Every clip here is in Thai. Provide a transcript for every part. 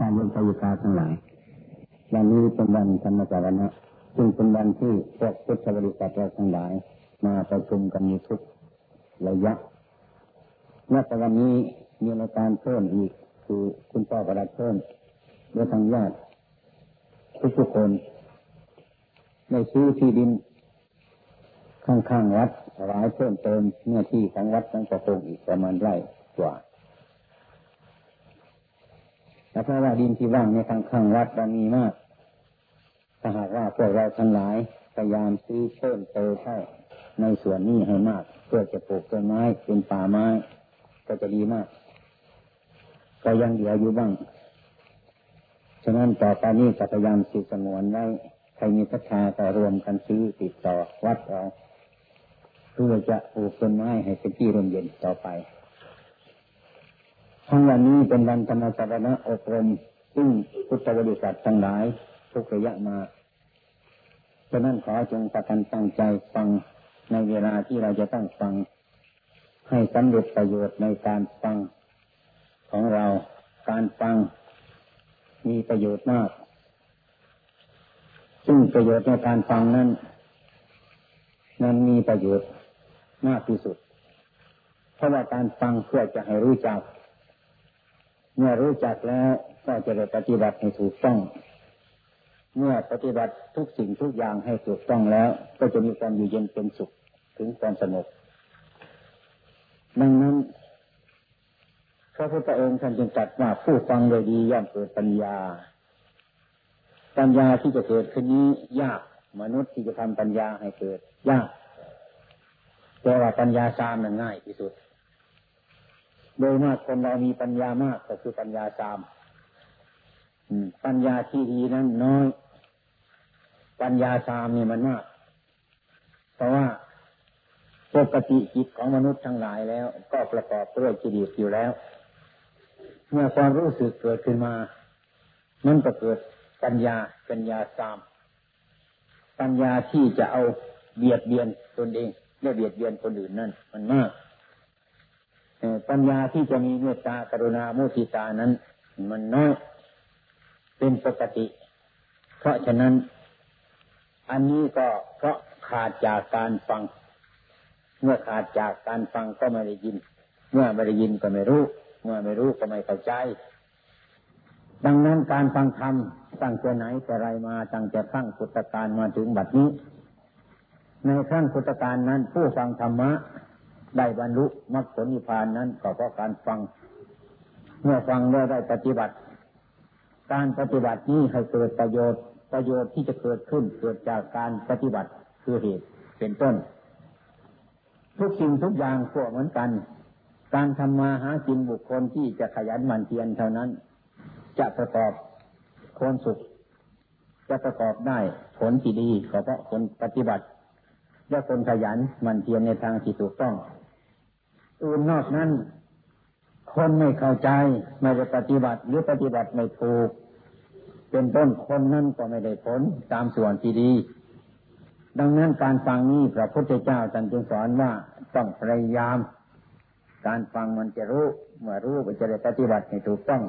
ทานโยกายกาทั้งหลายวันนี้เป็นวันธรรมสารณะซึ่งเป็นวันที่พวกพุทธบริษัทเราทั้งหลาย มาประชุมกันอยู่ทุกระยะเมื่อวันนี้มีรายการเพิ่มอีก คือคุณพ่อประดับเพิ่มด้วยทางญาติทุกทุกคนในซื้อที่ดิน ข้างๆวัดถวายเพิ่มเติมเนื้อที่ของวัดทั้งประพงอีกประมาณไร่กว่า เพราะว่าดินที่ว่างในทางข้างวัดมันมีมากถ้าหากว่าพวกเราทั้งหลายพยายามซื้อเพิ่มเติมเข้าในส่วนนี้ให้มาก เพื่อจะปลูกต้นไม้เป็นป่าไม้ ก็จะดีมาก ก็ยังเหลืออยู่บ้าง ฉะนั้นต่อไปนี้จะพยายามสืบสงวนไว้ใครมีศรัทธาก็รวมกันซื้อติดต่อวัดเราเพื่อจะปลูกต้นไม้ให้เป็นที่ร่มเย็นต่อไป ทั้งวันนี้เป็นวันธรรมสารณะอบรมซึ่งพุทธบริษัททั้งหลายทุกระยะมาฉะนั้นขอจงประกันตั้งใจฟังในเวลาที่เราจะต้องฟัง ให้สำเร็จประโยชน์ในการฟังของเราการฟังมีประโยชน์มาก ซึ่งประโยชน์ในการฟังนั้น นั้นมีประโยชน์มากที่สุด เพราะว่าการฟังเพื่อจะให้รู้จัก เมื่อรู้จักแล้วก็จะได้ปฏิบัติให้ถูกต้อง เมื่อปฏิบัติทุกสิ่งทุกอย่างให้ถูกต้องแล้ว ก็จะมีความอยู่เย็นเป็นสุขถึงความสงบดังนั้นพระพุทธองค์ท่านจึงตรัสว่าผู้ฟังโดยดีย่อมเกิดปัญญา ปัญญาที่จะเกิดขึ้นนี้ยาก มนุษย์ที่จะทำปัญญาให้เกิดยากแต่ว่าปัญญาสามนั้นง่ายที่สุด โดยมากคนเรามีปัญญามากก็คือปัญญาสามปัญญาที่ดีนั้นน้อย ปัญญาสามนี่มันมาก เพราะว่าปกติจิตของมนุษย์ทั้งหลายแล้ว ก็ประกอบด้วยจิตอยู่แล้ว เมื่อความรู้สึกเกิดขึ้นมา มันก็เกิดปัญญาปัญญาสาม ปัญญาที่จะเอาเบียดเบียนตนเองและเบียดเบียนคนอื่นนั่นมันมาก ปัญญาที่จะมีเมตตากรุณาโมทิตานั้น มันน้อยเป็นปกติ เพราะฉะนั้น อันนี้ก็เพราะขาดจากการฟัง เมื่อขาดจากการฟังก็ไม่ได้ยิน เมื่อไม่ได้ยินก็ไม่รู้ เมื่อไม่รู้ก็ไม่เข้าใจ ดังนั้นการฟังธรรมตั้งแต่ไหนแต่ไรมาตั้งแต่ขั้งพุทธการมาถึงบัดนี้ ในขั้งพุทธการนั้นผู้ฟังธรรมะ ได้บรรลุมรรคผลนิพพานนั้นก็เพราะการฟัง เมื่อฟังแล้วได้ปฏิบัติ การปฏิบัตินี้ให้เกิดประโยชน์ ประโยชน์ที่จะเกิดขึ้นเกิดจากการปฏิบัติคือเหตุเป็นต้น ทุกสิ่งทุกอย่างพวกเหมือนกัน การทำมาหากินบุคคลที่จะขยันหมั่นเพียรเท่านั้น จะประกอบคนสุข จะประกอบได้ผลที่ดีก็เพราะคนปฏิบัติและคนขยันหมั่นเพียรในทางที่ถูกต้อง อื่นนอกนั้น คนไม่เข้าใจไม่ได้ปฏิบัติหรือปฏิบัติไม่ถูก เป็นต้นคนนั้นก็ไม่ได้ผลตามส่วนที่ดี ดังนั้นการฟังนี้พระพุทธเจ้าท่านจึงสอนว่าต้องพยายาม การฟังมันจะรู้ เมื่อรู้ก็จะได้ปฏิบัติให้ถูกต้อง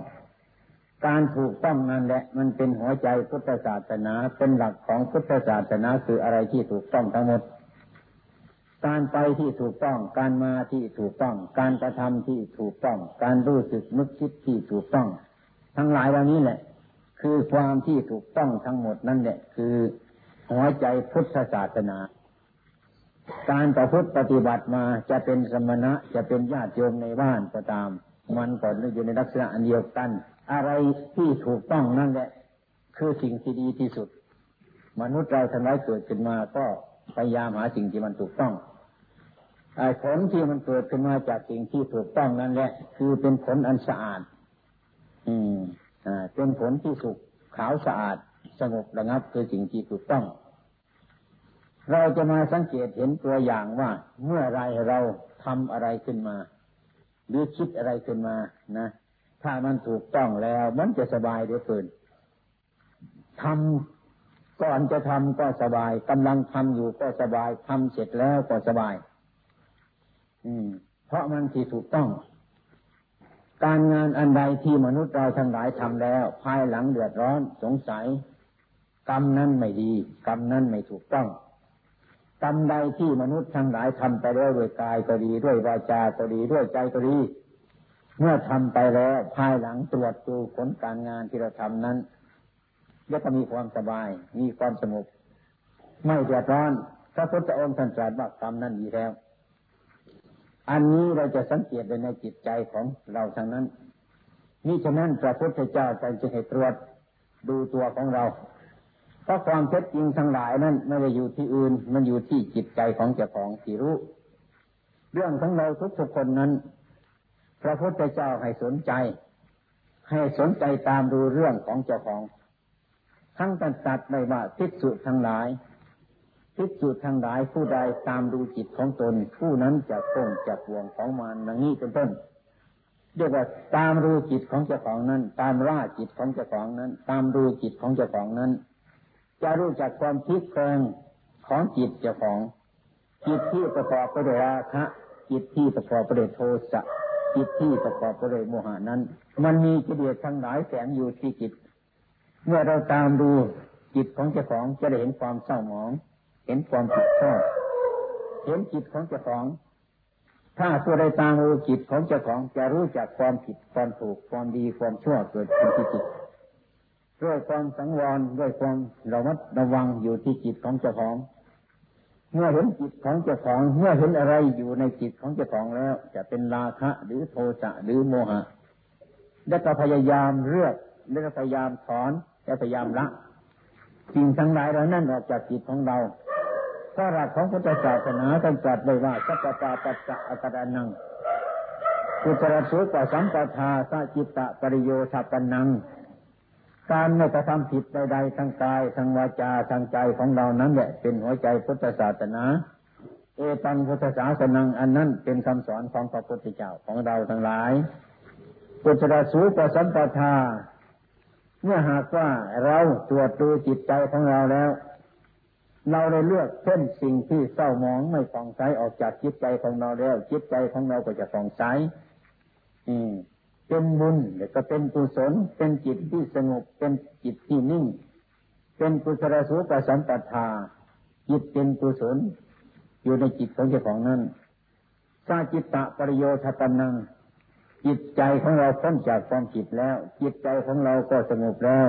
การถูกต้องนั่นแหละ มันเป็นหัวใจพุทธศาสนาเป็นหลักของพุทธศาสนาคืออะไรที่ถูกต้องทั้งหมด การไปที่ถูกต้อง การมาที่ถูกต้อง การกระทำที่ถูกต้อง การรู้สึกนึกคิดที่ถูกต้อง ทั้งหลายเหล่านี้แหละ คือความที่ถูกต้องทั้งหมดนั่นแหละ คือหัวใจพุทธศาสนา การประพฤติปฏิบัติมาจะเป็นสมณะจะเป็นญาติโยมในบ้านก็ตาม มันก็อยู่ในลักษณะอันเดียวกัน อะไรที่ถูกต้องนั่นแหละ คือสิ่งที่ดีที่สุด มนุษย์เราทั้งหลายเกิดขึ้นมาก็พยายามหาสิ่งที่มันถูกต้อง ผลที่มันเกิดขึ้นมาจากสิ่งที่ถูกต้องนั่นแหละ คือเป็นผลอันสะอาด อืมอ่าเป็นผลที่สุขขาวสะอาดสงบระงับคือสิ่งที่ถูกต้อง เราจะมาสังเกตเห็นตัวอย่างว่า เมื่อไรเราทำอะไรขึ้นมา หรือคิดอะไรขึ้นมานะถ้ามันถูกต้องแล้วมันจะสบายเหลือเกินทำก่อนจะทำก็สบายกำลังทำอยู่ก็สบายทำเสร็จแล้วก็สบาย เพราะมันที่ถูกต้อง การงานอันใดที่มนุษย์เราทั้งหลายทำแล้ว ภายหลังเดือดร้อนสงสัย กรรมนั้นไม่ดี กรรมนั้นไม่ถูกต้องกรรมใดที่มนุษย์ทั้งหลายทำไปแล้วด้วยกายก็ดีด้วยวาจาก็ดีด้วยใจก็ดี เมื่อทำไปแล้วภายหลังตรวจดูผลการงานที่เราทำนั้นแล้วก็มีความสบาย มีความสงบไม่เดือดร้อนพระพุทธองค์ท่านตรัสว่ากรรมนั้นดีแล้ว อันนี้เราจะสังเกตในจิตใจของเราทางนั้น นี่ฉะนั้นพระพุทธเจ้าจะให้ตรวจดูตัวของเรา เพราะความเท็จจริงทั้งหลายนั้นไม่ได้อยู่ที่อื่น มันอยู่ที่จิตใจของเจ้าของที่รู้ เรื่องของเราทุกๆคนนั้น พระพุทธเจ้าให้สนใจ ให้สนใจตามดูเรื่องของเจ้าของ ทั้งกันตัดไม่ว่าทิศสุทั้งหลาย ทิศสุทั้งหลายผู้ใดตามดูจิตของตน ผู้นั้นจะพ้นจากห่วงของมันดังนี้เป็นต้นเรียกว่าตามดูจิตของเจ้าของนั้น ตามล่าจิตของเจ้าของนั้น ตามดูจิตของเจ้าของนั้น จะรู้จักความคิดเพลิงของจิตเจ้าของ จิตที่ประกอบไปด้วยราคะจิตที่ประกอบไปด้วยโทสะจิตที่ประกอบไปด้วยโมหานั้น มันมีกิเลสทั้งหลายแฝงอยู่ที่จิต เมื่อเราตามดูจิตของเจ้าของจะได้เห็นความเศร้าหมอง ห็นความผิดชอบเห็นจิตของเจ้าของ ถ้าตัวใดตามดูจิตของเจ้าของจะรู้จักความผิดความถูกความดีความชั่วเกิดขึ้นที่จิตด้วยความสังวรด้วยความระมัดระวังอยู่ที่จิตของเจ้าของ เมื่อเห็นจิตของเจ้าของ เมื่อเห็นอะไรอยู่ในจิตของเจ้าของแล้ว จะเป็นราคะหรือโทสะหรือโมหะแล้วก็พยายามเลือกแล้วก็พยายามถอนจะพยายามละสิ่งทั้งหลายเหล่านั้นออกจากจิตของเรา พระหลักของพุทธศาสนาต้องจัดไว้ว่าสัพพะปัสสะอัตานังกุศลสุปสัมปทาสจิตตะปริโยทัปนัง การไม่กระทำผิดใดๆทางกายทางวาจาทางใจของเรานั้นแหละเป็นหัวใจพุทธศาสนาเอตังพุทธศาสนังอันนั้นเป็นคำสอนของพระพุทธเจ้าของเราทั้งหลายกุศลสูปสัมปทา เมื่อหากว่าเราตรวจดูจิตใจของเราแล้ว เราได้เลือกเส้นสิ่งที่เศร้ามองไม่ฟองใสออกจากจิตใจของเราแล้วจิตใจของเราก็จะฟองใสเป็นบุญแล้วก็เป็นกุศลเป็นจิตที่สงบเป็นจิตที่นิ่ง เป็นกุศลสุปสัมปทา จิตเป็นกุศลอยู่ในจิตของเจ้าของนั้นสาจิตตะปริโยทปนังจิตใจของเราพ้นจากความจิตแล้ว จิตใจของเราก็สงบแล้ว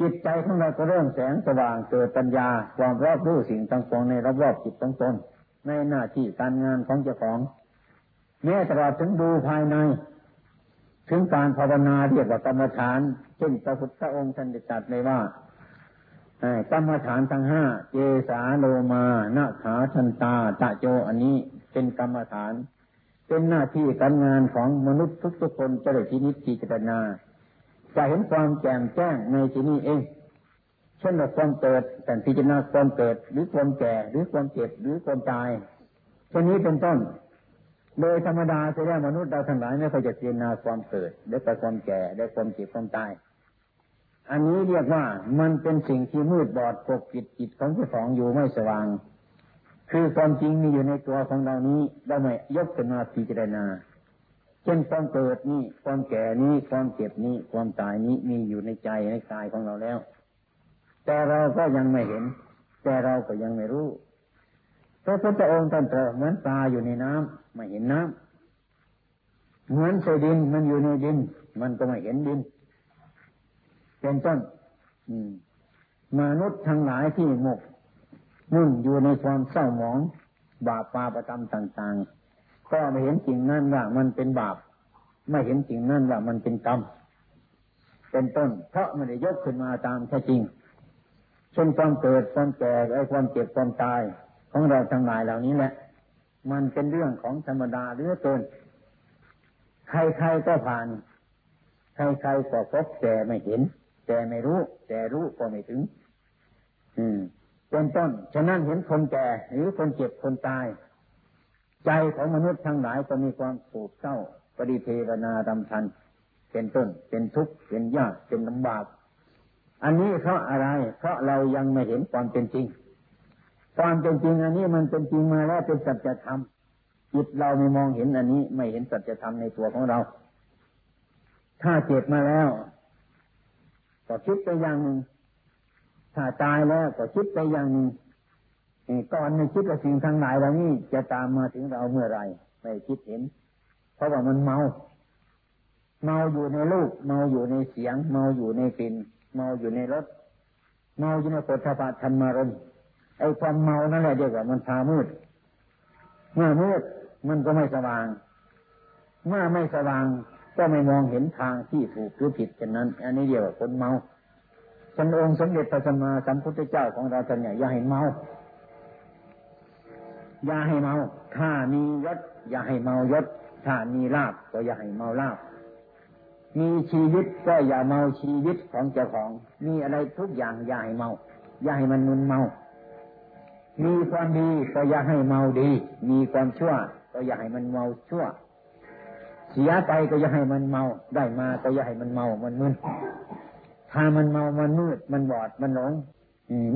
จิตใจของเราก็เริ่มแสงสว่างเกิดปัญญา ความรอบรู้สิ่งต่างๆในรอบรอบจิตของตนในหน้าที่การงานของเจ้าของแม้ตลอดถึงดูภายใน ถึงการภาวนาเรียกว่ากรรมฐาน เช่นพระพุทธองค์ท่านได้ตรัสเลยว่ากรรมฐานทั้งห้าเจสาโลมานาขาทันตาตะโจอันนี้เป็นกรรมฐาน เป็นหน้าที่การงานของมนุษย์ทุกๆคนจะได้ที่นิพพิจารณา จะเห็นความแจ่มแจ้งในที่นี้เอง เช่นความเกิดแต่พิจารณาความเกิดหรือความแก่หรือความเจ็บหรือความตายเช่นนี้เป็นต้น โดยธรรมดาจะได้มนุษย์เราทั้งหลายไม่เคยจะพิจารณาความเกิดได้แต่ความแก่ได้ความเจ็บความตาย อันนี้เรียกว่ามันเป็นสิ่งที่มืดบอดปกปิดจิตของเจ้าของอยู่ไม่สว่าง คือความจริงมีอยู่ในตัวของเรานี้เราไม่ยกขึ้นมาพิจารณา เช่นความเกิดนี้ ความแก่นี้ ความเจ็บนี้ ความตายนี้มีอยู่ในใจในกายของเราแล้ว แต่เราก็ยังไม่เห็น แต่เราก็ยังไม่รู้พระพุทธองค์ท่านตรัสเหมือนปลาอยู่ในน้ำไม่เห็นน้ำเหมือนใส่ดินมันอยู่ในดิน มันก็ไม่เห็นดิน เป็นต้นมนุษย์ทั้งหลายที่หมกมุ่นอยู่ในความเศร้าหมอง บาปปาประกรรมต่าง ๆ ก็ไม่เห็นสิ่งนั้นว่ามันเป็นบาป ไม่เห็นสิ่งนั้นว่ามันเป็นกรรม เป็นต้น เพราะมันได้ยกขึ้นมาตามแท้จริงเช่นความเกิดความแก่ไอ้ความเจ็บความตายของเราทั้งหลายเหล่านี้แหละ มันเป็นเรื่องของธรรมดาเรื่องเกิน ใครๆก็ผ่าน ใครๆก็พบแต่ไม่เห็น แต่ไม่รู้ แต่รู้ก็ไม่ถึง อืมเป็นต้น ฉะนั้นเห็นคนแก่หรือคนเจ็บคนตาย ใจของมนุษย์ทั้งหลายก็มีความโศกเศร้าปฏิเทวนาดำทัน เป็นต้น เป็นทุกข์ เป็นยาก เป็นลำบาก อันนี้เพราะอะไร เพราะเรายังไม่เห็นความเป็นจริง ความเป็นจริง อันนี้มันเป็นจริงมาแล้วเป็นสัจธรรม จิตเราไม่มองเห็นอันนี้ ไม่เห็นสัจธรรมในตัวของเรา ถ้าเจ็บมาแล้ว ก็คิดไปอย่างหนึ่ง ถ้าตายแล้วก็คิดไปอย่างหนึ่ง ก่อนในคิดว่าสิ่งทั้งหลายเหล่านี้จะตามมาถึงเราเมื่อไรไม่คิดเห็น เพราะว่ามันเมา เมาอยู่ในลูกเมาอยู่ในเสียง เมาอยู่ในกลิ่นเมาอยู่ในรสเมาอยู่ในปุถะธรรมารมไอ้ความเมานั่นแหละเรียวกว่ามันพามืด เมื่อมืดมันก็ไม่สว่าง เมื่อไม่สว่างก็ไม่มองเห็นทางที่ถูกหรือผิดฉะนั้น อันนี้เรียวกว่าคนเมาฉันองค์สมเด็จพระสัมมาสัมพุทธเจ้าของเราท่านเนี่ยอย่าให้เมา อย่าให้เมา ถ้ามียศ อย่าให้เมายศ ถ้ามีลาบก็อย่าให้เมาลาบ มีชีวิตก็อย่าเมาชีวิตของเจ้าของ มีอะไรทุกอย่างอย่าให้เมา อย่าให้มันมึนเมา มีความดีก็อย่าให้เมาดี มีความชั่ว ก็อย่าให้มันเมาชั่ว เสียไปก็อย่าให้มันเมา ได้มาก็อย่าให้มันเมา มันมึน ถ้ามันเมา มันมืด มันบอด มันหลง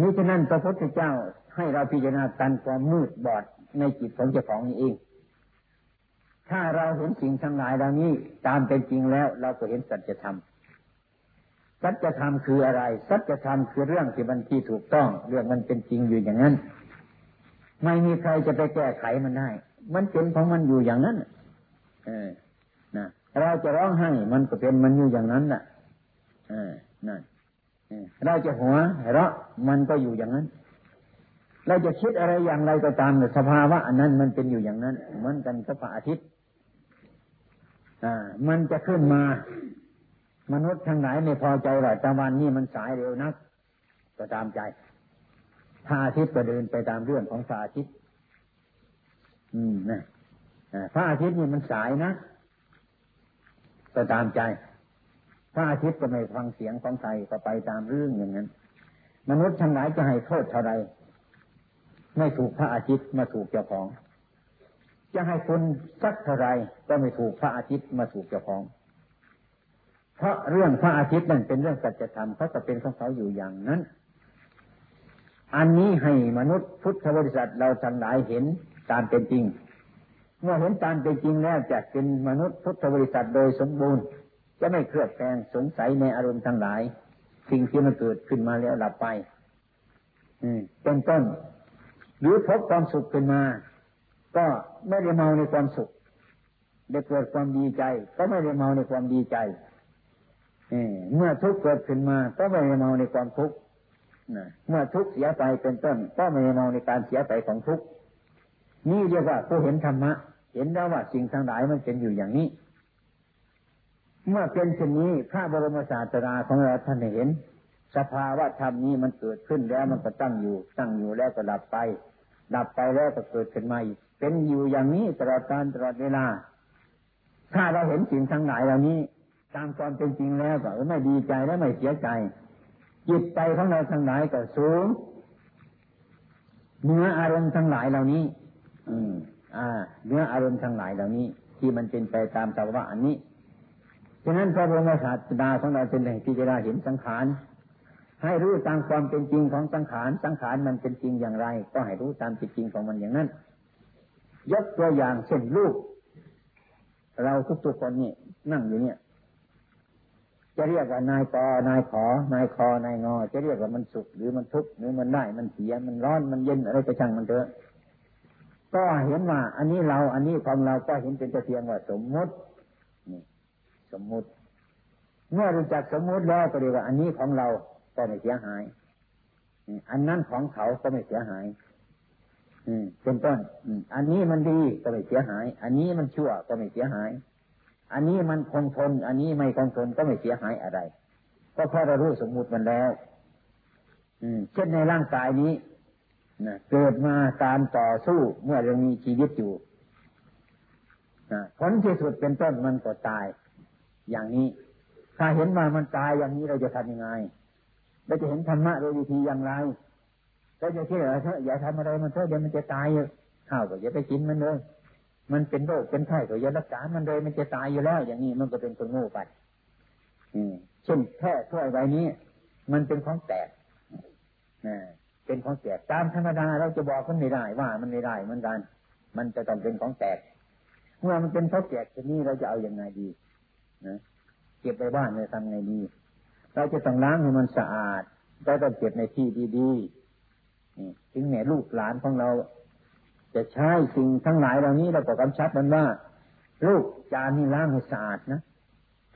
นี่ฉะนั้นพระพุทธเจ้าให้เราพิจารณาตันความมืดบอด ในจิตของเจ้าของนี้เอง ถ้าเราเห็นสิ่งทั้งหลายเหล่านี้ตามเป็นจริงแล้ว เราก็เห็นสัจธรรม สัจธรรมคืออะไร สัจธรรมคือเรื่องที่มันที่ถูกต้อง เรื่องมันเป็นจริงอยู่อย่างนั้น ไม่มีใครจะไปแก้ไขมันได้ มันเป็นของมันอยู่อย่างนั้น เออนะเราจะร้องไห้มันก็เป็นมันอยู่อย่างนั้นแหละเออนั่นเราจะหัวเราะมันก็อยู่อย่างนั้น เราจะคิดอะไรอย่างไรก็ตามแต่สภาวะอันนั้นมันเป็นอยู่อย่างนั้น เหมือนกันกับพระอาทิตย์อ่ามันจะขึ้นมา มนุษย์ทั้งหลายไม่พอใจหรอกตะวันนี่มันสายเร็วนัก ก็ตามใจพระอาทิตย์ก็เดินไปตามเรื่องของพระอาทิตย์อืมนะพระอาทิตย์นี่มันสายนะก็ตามใจพระอาทิตย์ก็ไม่ฟังเสียงของใครก็ไปตามเรื่องอย่างนั้น มนุษย์ทั้งหลายจะให้โทษเท่าไร ไม่ถูกพระอาทิตย์มาถูกเจ้าของ จะให้คุณสักเท่าไรก็ไม่ถูกพระอาทิตย์มาถูกเจ้าของ เพราะเรื่องพระอาทิตย์นั่นเป็นเรื่องสัจธรรมเขาจะเป็นของเขาอยู่อย่างนั้น อันนี้ให้มนุษย์พุทธบริษัทเราทั้งหลายเห็นตามเป็นจริง เมื่อเห็นตามเป็นจริงแล้วจะเป็นมนุษย์พุทธบริษัทโดยสมบูรณ์ จะไม่เครือบแคลงสงสัยในอารมณ์ทั้งหลาย สิ่งที่มันเกิดขึ้นมาแล้วหลับไป อืมเป็นต้น หรือพบความสุขขึ้นมา ก็ไม่ได้เมาในความสุขได้เกิดความดีใจ ก็ไม่ได้เมาในความดีใจเมื่อทุกข์เกิดขึ้นมา ก็ไม่ได้เมาในความทุกข์เมื่อทุกข์เสียไปเป็นต้น ก็ไม่ได้เมาในการเสียไปของทุกข์นี่เรียกว่าผู้เห็นธรรมะ เห็นแล้วว่าสิ่งทั้งหลายมันเป็นอยู่อย่างนี้ เมื่อเป็นเช่นนี้พระบรมศาสดาของเราท่านเห็น สภาวะธรรมนี้มันเกิดขึ้นแล้วมันก็ตั้งอยู่ ตั้งอยู่แล้วก็ดับไป ดับไปแล้วก็เกิดขึ้นมาอีก เป็นอยู่อย่างนี้ตลอดการตลอดเวลา ถ้าเราเห็นสิ่งทั้งหลายเหล่านี้ ตามความเป็นจริงแล้วก็ไม่ดีใจและไม่เสียใจ จิตใจของเราทั้งหลายก็สูงเนื้ออารมณ์ทั้งหลายเหล่านี้ อืม อ่า เนื้ออารมณ์ทั้งหลายเหล่านี้ ที่มันเป็นไปตามสภาวะอันนี้ฉะนั้นพระบรมศาสดาของเราเป็นแห่งที่จะได้เห็นสังขาร ให้รู้ตามความเป็นจริงของสังขาร สังขารมันเป็นจริงอย่างไร ก็ให้รู้ตามจริงของมันอย่างนั้น ยกตัวอย่างเช่นลูก เราทุกๆคนนี่นั่งอยู่เนี่ย จะเรียกว่านายกอนายขอนายคอนายงอ จะเรียกว่ามันสุขหรือมันทุกข์หรือมันได้มันเสียมันร้อนมันเย็นอะไรก็ช่างมันเถอะก็เห็นว่า อันนี้เรา อันนี้ของเราก็เห็นเป็นแต่เพียงว่าสมมตินี่สมมุติ เมื่อรู้จักสมมุติแล้วก็เรียกว่า อันนี้ของเรา ก็ไม่เสียหายอันนั้นของเขาก็ไม่เสียหายเป็นต้นอันนี้มันดีก็ไม่เสียหาย อันนี้มันชั่วก็ไม่เสียหาย อันนี้มันคงทน อันนี้ไม่คงทนก็ไม่เสียหายอะไร ก็เพราะเรารู้สมมุติมันแล้วเช่นในร่างกายนี้นะเกิดมาการต่อสู้เมื่อยังมีชีวิตอยู่ผลที่สุดเป็นต้นมันก็ตาย อย่างนี้ ถ้าเห็นว่ามันตายอย่างนี้เราจะทำยังไง เราจะเห็นธรรมะโดยวิธีอย่างไรเราจะคิดว่าเถอะอย่าทำอะไรมันเถอะเดี๋ยวมันจะตายอยู่ข้าวก็อย่าไปกินมันเลย มันเป็นโรคเป็นไข้ก็อย่ารักษา มันเลยมันจะตายอยู่แล้ว อย่างนี้มันก็เป็นคนโง่ไปอืมเช่นแค่ถ้วยใบนี้ มันเป็นของแตกนะเป็นของแตกตามธรรมดาเราจะบอกมันไม่ได้ว่ามันไม่ได้เหมือนกัน มันจะต้องเป็นของแตก เมื่อมันเป็นของแตกทีนี้เราจะเอาอยัางไงดีนะเก็บไปบ้านเลยทำไงดี เราจะต้องล้างให้มันสะอาดเราต้องเก็บในที่ดีๆถึงแม้ลูกหลานของเรา จะใช้สิ่งทั้งหลายเหล่านี้เราก็กำชับมันว่าลูกจานนี่ล้างให้สะอาดนะ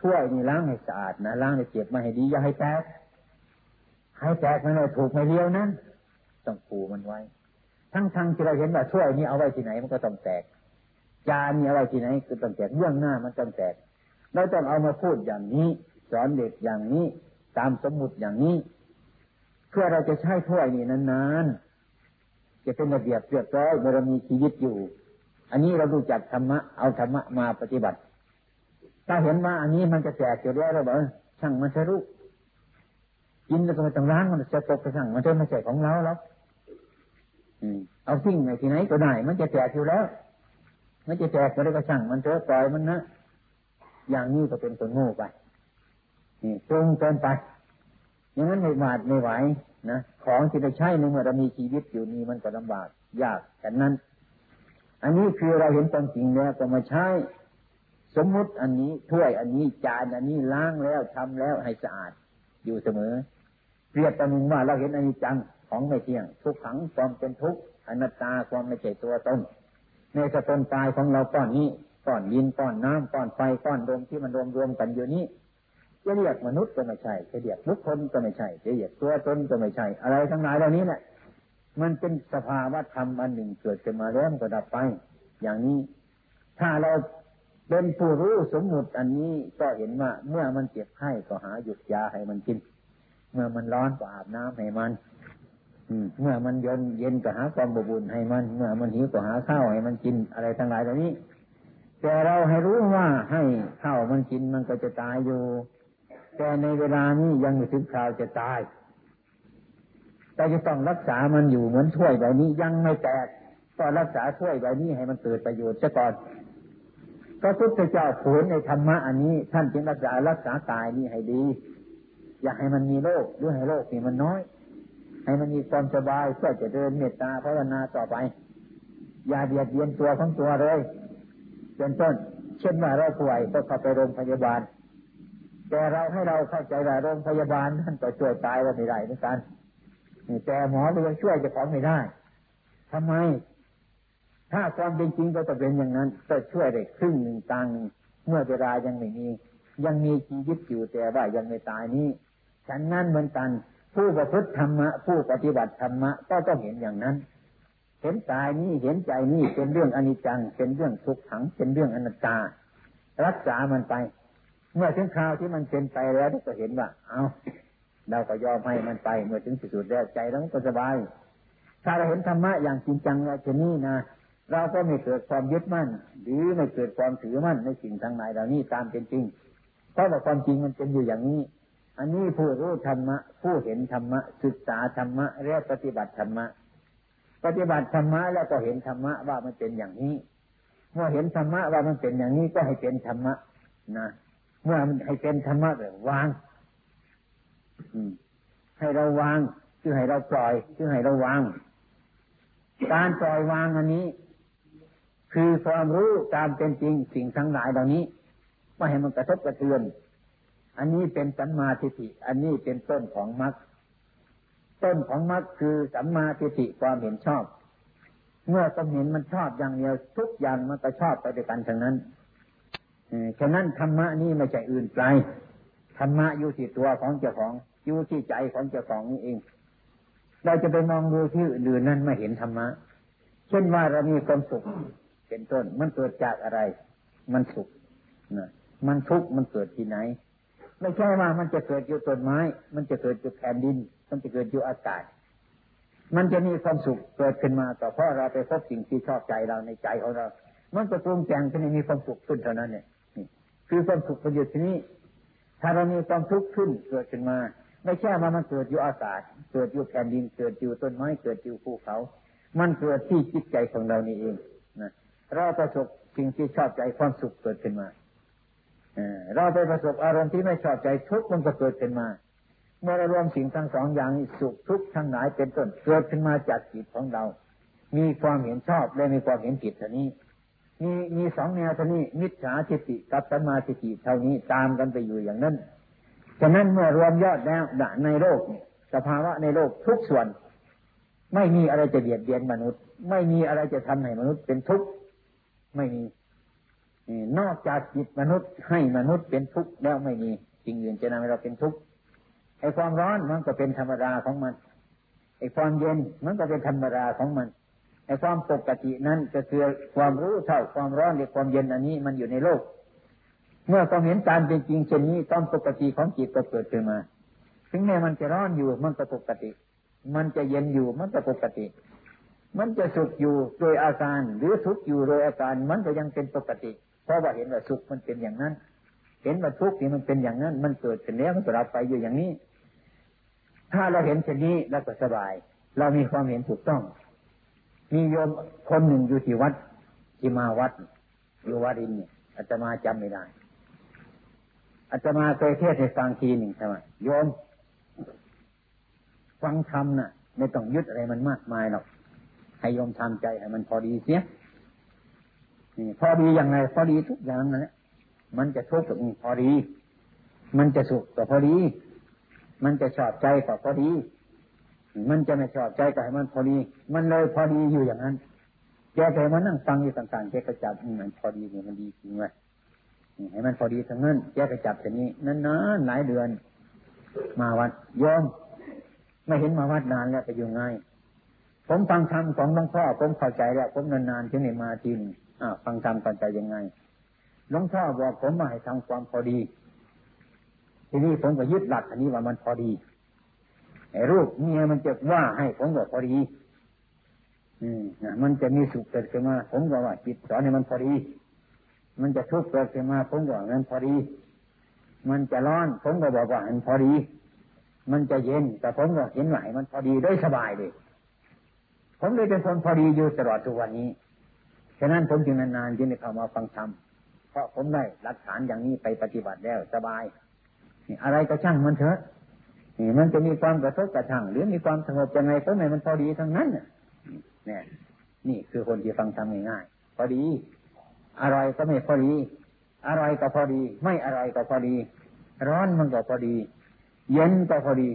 ถ้วยนี่ล้างให้สะอาดนะล้างให้เก็บมาให้ดีอย่าให้แตกให้แตกมันเลยถูกไม่เลี้ยวนะต้องปูมันไว้ ทั้งทั้งที่เราเห็นว่าถ้วยนี้เอาไว้ที่ไหนมันก็ต้องแตก จานนี้เอาไว้ที่ไหนก็ต้องแตกเบื้องหน้ามันต้องแตกเราต้องเอามาพูดอย่างนี้ สอนเด็กอย่างนี้ ตามสมมุติอย่างนี้ เพื่อเราจะใช้ถ้วยนี่นานๆ จะเป็นระเบียบเรียบร้อยเมื่อเรามีชีวิตอยู่ อันนี้เราดูจักธรรมะเอาธรรมะมาปฏิบัติ ถ้าเห็นว่าอันนี้มันจะแตกอยู่แล้วเราบอกช่างมันจะรู้กินแล้วก็ไม่ต้องล้างมันจะตกไปช่างมันจะไม่ใช่ของเราแล้วเอาสิ่งไหนที่ไหนก็ได้มันจะแตกอยู่แล้ว มันจะแตกก็ได้ก็ช่างมันเถอะปล่อยมันนะอย่างนี้ก็เป็นคนโง่ไป ตรงเกินไปอย่างนั้นไม่หวาดไม่ไหวนะของที่จะใช้ในเมื่อเรามีชีวิตอยู่นี่มันก็ลำบากยากแต่นั้น อันนี้คือเราเห็นความจริงแล้วก็มาใช้สมมุติอันนี้ถ้วยอันนี้จานอันนี้ล้างแล้วทำแล้วให้สะอาดอยู่เสมอ เปรียบประมึงว่าเราเห็นอันิจจังของไม่เที่ยง ทุกขังความเป็นทุกข์อนัตตาความไม่ใช่ตัวตนในสตนตายของเราก้อนนี้ก้อนดินก้อนน้ำก้อนไฟก้อนลมที่มันรวมรวมกันอยู่นี้ จะเรียกมนุษย์ก็ไม่ใช่จะเรียกบุคคลก็ไม่ใช่จะเรียกตัวตนก็ไม่ใช่ อะไรทั้งหลายเหล่านี้แหละมันเป็นสภาวะธรรมอันหนึ่งเกิดขึ้นมาแล้วก็ดับไป อย่างนี้ ถ้าเราเป็นผู้รู้สมมุติอันนี้ก็เห็นว่า เมื่อมันเจ็บไข้ก็หาหยุดยาให้มันกิน เมื่อมันร้อนก็อาบน้ำให้มันเมื่อมันเย็นเย็นก็หาความบุญให้มัน เมื่อมันหิวก็หาข้าวให้มันกินอะไรทั้งหลายเหล่านี้ แต่เราให้รู้ว่าให้ข้าวมันกินมันก็จะตายอยู่ แต่ในเวลานี้ยังไม่ถึงคราวจะตาย แต่จะต้องรักษามันอยู่เหมือนถ้วยใบนี้ยังไม่แตก ก็รักษาถ้วยใบนี้ให้มันเกิดประโยชน์ซะก่อนพระพุทธเจ้าผูนในธรรมะอันนี้ ท่านจึงรักษารักษากายนี้ให้ดี อย่าให้มันมีโรคหรือให้โรคนี่มันน้อย ให้มันมีความสบายเพื่อจะเดินเมตตาภาวนาต่อไป อย่าเบียดเบียนตัวของตัวเลยเป็นต้น เช่นว่าเราป่วยก็เข้าไปโรงพยาบาล แต่เราให้เราเข้าใจว่าโรงพยาบาลท่านก็ช่วยตายเราไม่ได้เหมือนกันแต่หมอเราช่วยจะของไม่ได้ทำไม ถ้าความเป็นจริงก็จะเป็นอย่างนั้นก็ช่วยได้ครึ่งหนึ่งตังเมื่อเวลายังไม่มี ยังมีชีวิตอยู่แต่ว่ายังไม่ตายนี้ฉันนั้นเหมือนกัน ผู้ประพฤติธรรมะผู้ปฏิบัติธรรมะก็ต้องเห็นอย่างนั้น เห็นกายนี้เห็นใจนี้เป็นเรื่องอนิจจัง เป็นเรื่องทุกขัง เป็นเรื่องอนัตตา รักษามันไป เมื่อถึงคราวที่มันเป็นไปแล้วก็เห็นว่า เอาเราก็ยอมให้มันไป เมื่อถึงสุดแล้วใจเราก็สบาย ถ้าเราเห็นธรรมะอย่างจริงจังว่าจะนี่นะเราก็ไม่เกิดความยึดมั่น หรือไม่เกิดความถือมั่นในสิ่งทางไหนเหล่านี้ตามเป็นจริง เพราะว่าความจริงมันเป็นอยู่อย่างนี้ อันนี้ผู้รู้ธรรมะ ผู้เห็นธรรมะ ศึกษาธรรมะเรียกปฏิบัติธรรมะ ปฏิบัติธรรมะแล้วก็เห็นธรรมะว่ามันเป็นอย่างนี้ เมื่อเห็นธรรมะว่ามันเป็นอย่างนี้ก็ให้เป็นธรรมะนะ เมื่อมันให้เป็นธรรมะแบบวางให้เราวางคือให้เราปล่อยคือให้เราวาง การปล่อยวางอันนี้ คือความรู้ตามเป็นจริงสิ่งทั้งหลายเหล่านี้ไม่ให้มันกระทบกระเทือน อันนี้เป็นสัมมาทิฏฐิอันนี้เป็นต้นของมรรคต้นของมรรคคือสัมมาทิฏฐิความเห็นชอบ เมื่อความเห็นมันชอบอย่างเดียวทุกอย่างมันก็ชอบไปด้วยกันทั้งนั้น ฉะนั้นธรรมะนี่ไม่ใช่อื่นไกลธรรมะอยู่ที่ตัวของเจ้าของอยู่ที่ใจของเจ้าของนี่เอง เราจะไปมองดูที่อื่นนั้นไม่เห็นธรรมะ เช่นว่าเรามีความสุขเป็นต้น มันเกิดจากอะไร มันสุขนะมันทุกข์มันเกิดที่ไหน ไม่ใช่ว่ามันจะเกิดอยู่ต้นไม้ มันจะเกิดอยู่แผ่นดิน มันจะเกิดอยู่อากาศ มันจะมีความสุขเกิดขึ้นมาต่อเพราะเราไปพบสิ่งที่ชอบใจเราในใจของเรา มันจะปรุงแต่งขึ้นมีความสุขขึ้นเท่านั้นเนี่ย คือความสุขประโยชน์ที่นี้ ถ้าเรามีความทุกข์ขึ้นเกิดขึ้นมา ไม่ใช่ว่ามันเกิดอยู่อากาศ เกิดอยู่แผ่นดิน เกิดอยู่ต้นไม้ เกิดอยู่ภูเขา มันเกิดที่จิตใจของเรานี่เองนะเราประสบสิ่งที่ชอบใจความสุขเกิดขึ้นมาเราไปประสบอารมณ์ที่ไม่ชอบใจทุกข์มันก็เกิดขึ้นมา เมื่อเรารวมสิ่งทั้งสองอย่างสุขทุกข์ทั้งหลายเป็นต้นเกิดขึ้นมาจากจิตของเรา มีความเห็นชอบและมีความเห็นผิดเท่านี้ มีมีสองแนวเท่านี้มิจฉาทิฏฐิกับสัมมาทิฏฐิเท่านี้ตามกันไปอยู่อย่างนั้นฉะนั้นเมื่อรวมยอดแล้วในโลกเนี่ยสภาวะในโลกทุกส่วน ไม่มีอะไรจะเบียดเบียนมนุษย์ ไม่มีอะไรจะทำให้มนุษย์เป็นทุกข์ไม่มีนอกจากจิตมนุษย์ให้มนุษย์เป็นทุกข์แล้วไม่มีสิ่งอื่นจะทำให้เราเป็นทุกข์ไอ้ความร้อนมันก็เป็นธรรมดาของมันไอ้ความเย็นมันก็เป็นธรรมดาของมัน ไอ้ความปกตินั้นก็คือความรู้เท่าความร้อนหรือความเย็นอันนี้มันอยู่ในโลก เมื่อความเห็นตามเป็นจริงเช่นนี้ความปกติของจิตก็เกิดขึ้นมาถึงแม้มันจะร้อนอยู่มันก็ปกติ มันจะเย็นอยู่มันก็ปกติ มันจะสุขอยู่โดยอาการหรือทุกข์อยู่โดยอาการมันก็ยังเป็นปกติ เพราะว่าเห็นว่าสุขมันเป็นอย่างนั้น เห็นว่าทุกข์นี่มันเป็นอย่างนั้น มันเกิดขึ้นแล้วมันก็รับไปอยู่อย่างนี้ ถ้าเราเห็นเช่นนี้เราก็สบาย เรามีความเห็นถูกต้อง มีโยมคนหนึ่งอยู่ที่วัด ที่มาวัดอยู่วัดอินเนี่ยอาตมาจำไม่ได้อาตมาเคยเทศให้ฟังทีหนึ่งใช่ไหมโยม ฟังธรรมน่ะ ไม่ต้องยึดอะไรมันมากมายหรอกให้โยมทำใจให้มันพอดีเสียนี่พอดีอย่างไรพอดีทุกอย่างนั่นแหละมันจะทุกข์ก็พอดี มันจะสุขก็พอดี มันจะชอบใจก็พอดี มันจะไม่ชอบใจกับให้มันพอดี มันเลยพอดีอยู่อย่างนั้น แกแต่มันนั่งฟังอยู่ต่างๆแกก็จับมันพอดีเนี่ยมันดีจริงเว้ยให้มันพอดีทั้งนั้นแกก็จับอย่นี้นานๆหลายเดือน มาวัดยอมไม่เห็นมาวัดนานแล้วไปอยู่ไงผมฟังธรรมของหลวงพ่อผมเข้าใจแล้ว ผมนานๆที่นี่มาทีนึงอ่าฟังธรรมเข้าใจยังไงหลวงพ่อบอกผมมาให้ทำความพอดี ทีนี้ผมก็ยึดหลักอันนี้ว่ามันพอดี รูปเมียมันจะว่าให้ผมก็พอดีอืมนะมันจะมีสุขเกิดขึ้นมา ผมก็ว่าจิตสอนให้มันพอดี มันจะทุกข์เกิดขึ้นมาผมก็ว่ามันพอดี มันจะร้อน ผมก็บอกว่ามันพอดี มันจะเย็น แต่ผมก็เห็นว่ามันพอดีได้สบายเลย ผมเลยเป็นคนพอดีอยู่ตลอดทุกวันนี้ฉะนั้นผมจึงนานๆจึงได้เข้ามาฟังธรรมเพราะผมได้หลักฐานอย่างนี้ไปปฏิบัติแล้วสบายอะไรก็ช่างมันเถอะ นี่มันจะมีความกระทบกระทั่งหรือมีความสงบยังไงก็ไม่มันพอดีทั้งนั้นเนี่ยนี่คือคนที่ฟังทำง่ายๆพอดีอะไรก็ไม่พอดีอะไรก็พอดี ไม่อะไรก็พอดี ร้อนมันก็พอดี เย็นก็พอดี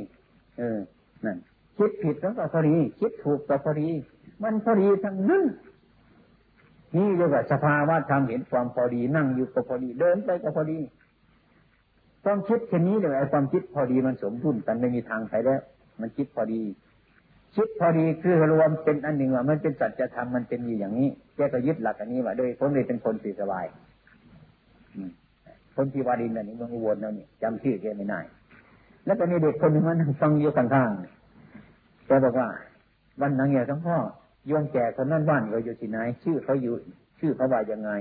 เออนั่นคิดผิดแล้วก็พอดี คิดถูกก็พอดี มันพอดีทั้งนั้นนี่เรียกว่าสภาวะธรรมเห็นความพอดี นั่งอยู่ก็พอดี เดินไปก็พอดี ความคิดเช่นี้เลยไอ้ความคิดพอดีมันสมดุลกันไม่มีทางไปแล้ว มันคิดพอดี คิดพอดีคือรวมเป็นอันหนึ่งว่ามันเป็นสัจธรรมมันเป็นอยู่อย่างนี้แกก็ยึดหลักอันนี้ว่าโดยผมเลยเป็นคนสีสบายคนที่วารินอันนี้มันวนแล้วนี่จำชื่อแกไม่ได้แล้วก็มีเด็กคนหนึ่งมันฟังอยู่ข้างๆแกบอกว่า วันนั้นเนี่ยทั้งพ่อโยมแก่คนนั้นบ้านเขาอยู่ที่ไหน ชื่อเขาอยู่ ชื่อเขาว่ายังไง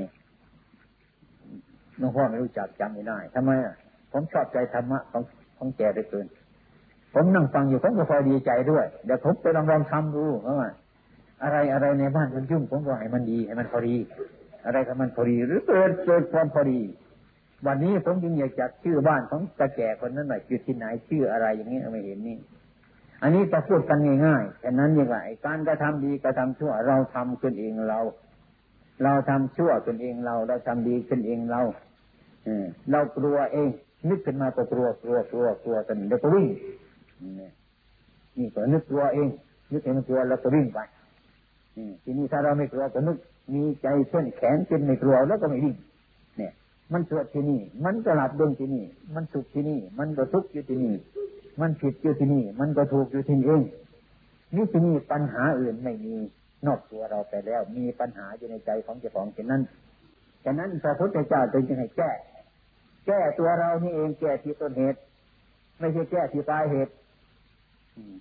น้องพ่อไม่รู้จักจำไม่ได้ทำไมอะ ผมชอบใจธรรมะของของแกได้เกิน ผมนั่งฟังอยู่ผมก็พอดีใจด้วยเดี๋ยวผมไปลองลองทำดูว่าอะไรอะไรในบ้านมันยุ่งผมก็ให้มันดีให้มันพอดี อะไรก็มันพอดี หรือเกิดเกิดความพอดี วันนี้ผมจึงอยากจักชื่อบ้านของตาแก่คนนั้นหน่อยคือที่ไหนชื่ออะไรอย่างนี้ไม่เห็นนี่อันนี้จะพูดกันง่ายๆแค่นั้นยังไงการกระทำดีกระทำชั่ว เราทำขึ้นเองเรา เราทำชั่วขึ้นเองเรา เราทำดีขึ้นเองเราเอเรากลัวเอง นึกขึ้นมาก็กลัวกลัวกลัวกลัวกันเดี๋ยวก็วิ่งนี่ก็นึกกลัวเอง นึกเห็นกลัวแล้วก็วิ่งไปทีนี้ถ้าเราไม่กลัวก็นึกมีใจเช่นแขนเป็นไม่กลัวแล้วก็ไม่วิ่งเนี่ย มันเกิดที่นี่ มันก็หลับดวงที่นี่ มันสุขที่นี่ มันก็ทุกข์อยู่ที่นี่ มันผิดอยู่ที่นี่ มันก็ถูกอยู่ที่นี่เองนี่ที่นี่ปัญหาอื่นไม่มีนอกตัวเราไปแล้ว มีปัญหาอยู่ในใจของเจ้าของเช่นนั้นฉะนั้นพระพุทธเจ้าจึงให้แก้ แก้ตัวเรานี่เองแก้ที่ต้นเหตุ ไม่ใช่แก้ที่ปลายเหตุ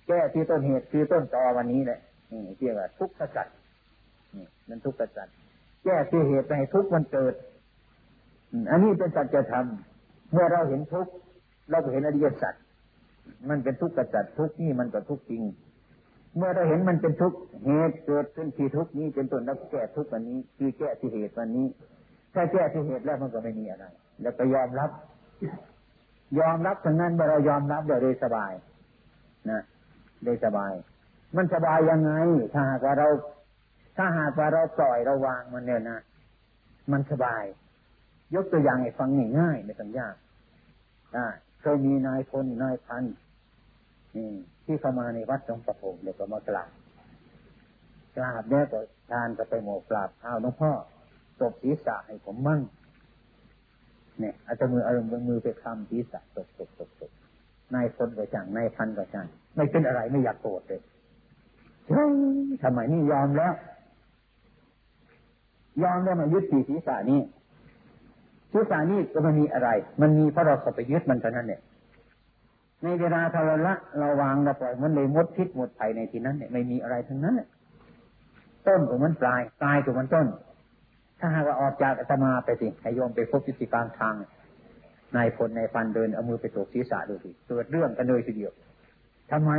แก้ที่ต้นเหตุคือต้นตอวันนี้แหละนี่เรียกว่าทุกข์จัดนี่มันทุกข์จัดแก้ที่เหตุให้ทุกข์มันเกิดอันนี้เป็นสัจธรรมเมื่อเราเห็นทุกข์เราก็เห็นอริยสัจมันเป็นทุกข์กระจัดทุกข์นี่มันก็ทุกข์จริง เมื่อเราเห็นมันเป็นทุกข์เหตุเกิดขึ้นที่ทุกข์นี้เป็นต้นแล้วแก้ทุกข์วันนี้ คือแก้ที่เหตุวันนี้ ถ้าแก้ที่เหตุแล้วมันก็ไม่มีอะไร แล้วก็ยอมรับ ยอมรับทั้งนั้นเมื่อเรายอมรับเดี๋ยวได้สบาย นะได้สบาย มันสบายยังไง ถ้าหากว่าเรา ถ้าหากว่าเราปล่อยเราวางมันเนี่ยนะมันสบาย ยกตัวอย่างให้ฟังง่ายๆไม่ต้องยากได้เคยมีนายพลนายพันที่เข้ามาในวัดตรงประพงเดี๋ยวก็มากราบกราบแล้วก็ทานก็ไปหมกกราบเอาหลวงพ่อตบศีรษะให้ผมมั่ง เนี่ยอาจจะมืออารมณ์มือไปคำศีรษะตบตบตบตบนายพลก็ช่างนายพันก็ช่างไม่เป็นอะไรไม่อยากโกรธเลยเฮ้ยทำไมนี่ยอมแล้ว ยอมแล้วมายึดตีศีรษะนี้ศีรษะนี้ก็ไม่มีอะไร มันมีเพราะเราเข้าไปยึดมันเท่านั้นเนี่ยในเวลาทเรละเราวางเราปล่อยมันเลยมดพิษหมดภัยในที่นั้นเนี่ยไม่มีอะไรทั้งนั้นต้นของมันปลายปลายของมันต้น ถ้าหากว่าออกจากอาตมาไปสิให้โยมไปพบจิตการทางนายพลนายฟันเดินเอามือไปตกศีรษะดูสิเกิดเรื่องกันเลยทีเดียวทำไม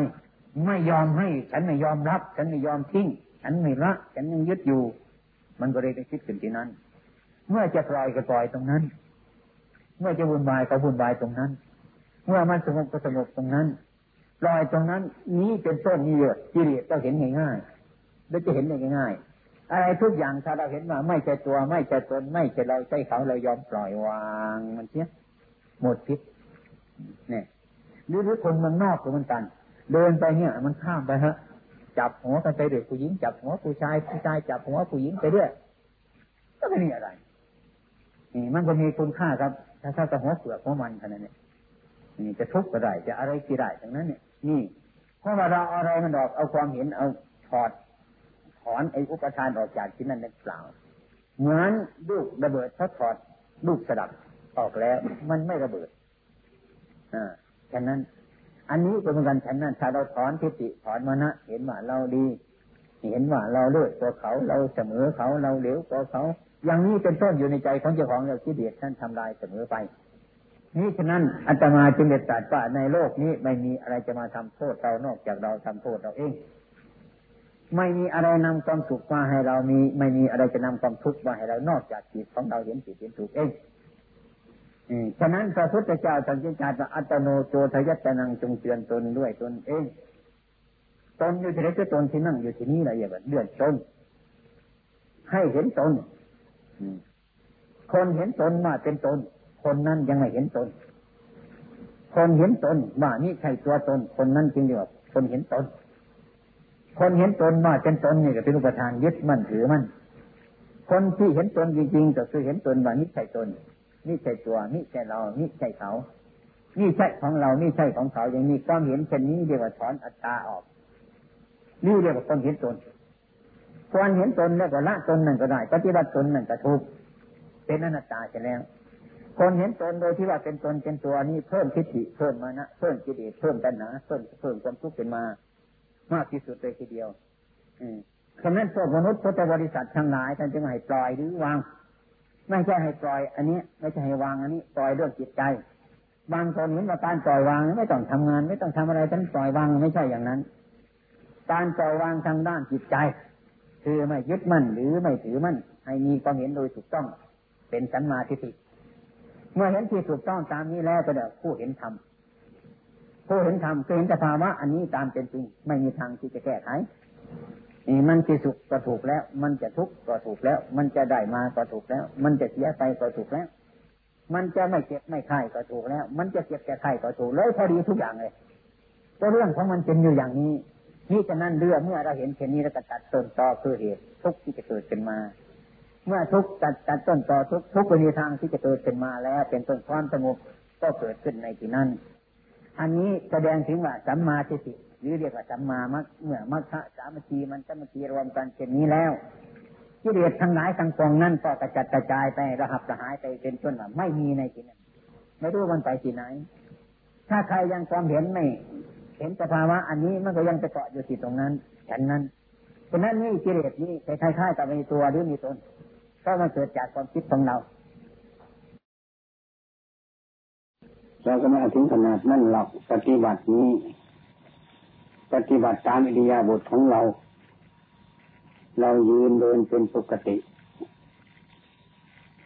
ไม่ยอมให้ ฉันไม่ยอมรับ ฉันไม่ยอมทิ้ง ฉันไม่ละฉันยังยึดอยู่ มันก็เลยไปคิดขึ้นที่นั้น เมื่อจะปล่อยก็ปล่อยตรงนั้น เมื่อจะวุ่นวายก็วุ่นวายตรงนั้น เมื่อมันสงบก็สงบตรงนั้นปล่อยตรงนั้น นี้เป็นต้นนี้เยอะกิเลสก็เห็นง่ายๆแล้วจะเห็นได้ง่ายๆ อะไรทุกอย่างถ้าเราเห็นว่าไม่ใช่ตัว ไม่ใช่ตนไม่ใช่เราใช่เขาเรายอมปล่อยวางมันเสียหมดพิษเนี่ยหรือหรือคนมันนอกก็เหมือนกัน เดินไปเนี่ย มันข้ามไปฮะ จับหัวกันไปเด็กผู้หญิงจับหัวผู้ชายผู้ชายจับหัวผู้หญิงไปด้วยก็ไม่มีอะไรนี่มันก็มีคุณค่าครับ ถ้าถ้าจะหัวเปลือกหัวมันขนาดนี้นี่จะทุกข์ก็ได้จะอะไรก็ได้ทั้งนั้นเนี่ยนี่เพราะว่าเราอะไรมันออกเอาความเห็นเอาถอด ถอนไอ้อุปทานออกจากที่นั่นนั่นเปล่าเหมือนลูกระเบิดเขาถอดลูกสดับออกแล้ว มันไม่ระเบิดอ่าฉะนั้น อันนี้ก็เหมือนกันฉะนั้นถ้าเราถอนทิฏฐิถอนมานะเห็นว่าเราดี เห็นว่าเราเลือกตัวเขาเราเสมอเขาเราเหลวตัวเขา อย่างนี้เป็นต้นอยู่ในใจของเจ้าของเราที่เดียดท่านทำลายเสมอไปนี่ฉะนั้นอัตมาจึงเด็ดตัดว่าในโลกนี้ไม่มีอะไรจะมาทำโทษเรานอกจากเราทำโทษเราเอง ไม่มีอะไรนำความสุขมาให้เรามี ไม่มีอะไรจะนำความทุกข์มาให้เรานอกจากจิตของเราเห็นผิดเห็นถูกเองฉะนั้นพระพุทธเจ้าสังเกตการว่าอัตโนโจทยัตนังจงเตือนตนด้วยตนเองตนอยู่ที่ไหนก็ตนที่นั่งอยู่ที่นี่แหละอย่างแบบเดือดตนให้เห็นตนคนเห็นตนว่าเป็นตน คนนั้นยังไม่เห็นตน คนเห็นตนว่านี่ใช่ตัวตน คนนั้นจริงเดียวคนเห็นตน คนเห็นตนว่าเป็นตนนี่ก็เป็นอุปทานยึดมั่นถือมั่นคนที่เห็นตนจริงๆก็คือเห็นตนว่านี่ใช่ตนนี่ใช่ตัวนี่ใช่เรานี่ใช่เขานี่ใช่ของเรานี่ใช่ของเขาอย่างนี้ความเห็นเช่นนี้เรียกว่าถอนอัตตาออกนี่เรียกว่าคนเห็นตนควรเห็นตนแล้วก็ละตนนั่นก็ได้ปฏิบัติตนนั่นก็ถูกเป็นอนัตตาเสร็จแล้วคนเห็นตนโดยที่ว่าเป็นตนเป็นตัวนี้เพิ่มทิฏฐิเพิ่มมานะเพิ่มกิเลสเพิ่มตัณหาเพิ่มเพิ่มความทุกข์เป็นมา มากที่สุดเลยทีเดียวอืมฉะนั้นพวกมนุษย์พุทธบริษัททั้งหลายท่านจึงให้ปล่อยหรือวาง ไม่ใช่ให้ปล่อย อันนี้ ไม่ใช่ให้วางอันนี้ ปล่อยเรื่องจิตใจบางคนเห็นว่าการปล่อยวางไม่ต้องทำงาน ไม่ต้องทำอะไรฉันปล่อยวางไม่ใช่อย่างนั้น การปล่อยวางทางด้านจิตใจ คือไม่ยึดมั่นหรือไม่ถือมั่นให้มีความเห็นโดยถูกต้อง เป็นสัมมาทิฏฐิเมื่อเห็นที่ถูกต้องตามนี้แล้วก็เดี๋ยวผู้เห็นธรรม ผู้เห็นธรรมคือเห็นสภาวะอันนี้ตามเป็นจริง ไม่มีทางที่จะแก้ไขนี่มันจะสุขก็ถูกแล้ว มันจะทุกข์ก็ถูกแล้ว มันจะได้มาก็ถูกแล้ว มันจะเสียไปก็ถูกแล้ว มันจะไม่เจ็บไม่ไข้ก็ถูกแล้ว มันจะเจ็บจะไข้ก็ถูกเลยพอดีทุกอย่างเลยก็เรื่องของมันเป็นอยู่อย่างนี้ นี่จะนั่นเรื่องเมื่อเราเห็นเช่นนี้แล้วตัดต้นตอคือเหตุทุกข์ที่จะเกิดขึ้นมา เมื่อทุกตัดตัดต้นตอทุกข์ทุกวิธีทางที่จะเกิดขึ้นมาแล้ว เป็นต้นความสงบก็เกิดขึ้นในที่นั้น อันนี้แสดงถึงว่าสัมมาทิฏฐิหรือเรียกว่าสัมมามัคเมื่อมัคคะสามัคคีมันสามัคคีรวมกันเช่นนี้แล้วกิเลสทั้งหลายทั้งปวงนั่นก็กระจัดกระจายไประหับระหายไปเป็นต้นว่าไม่มีในที่นั้นไม่รู้มันไปที่ไหน ถ้าใครยังความเห็นไม่ เห็นสภาวะอันนี้มันก็ยังจะเกาะอยู่ที่ตรงนั้นฉันนั้นฉะนั้นนี่กิเลสนี่คล้ายๆกับมีตัวหรือมีตนก็มันเกิดจากความคิดของเรา เราก็ไม่ถึงขนาดนั่นหรอกปฏิบัตินี้ ปฏิบัติตามอิริยาบถของเรา เรายืนเดินเป็นปกติ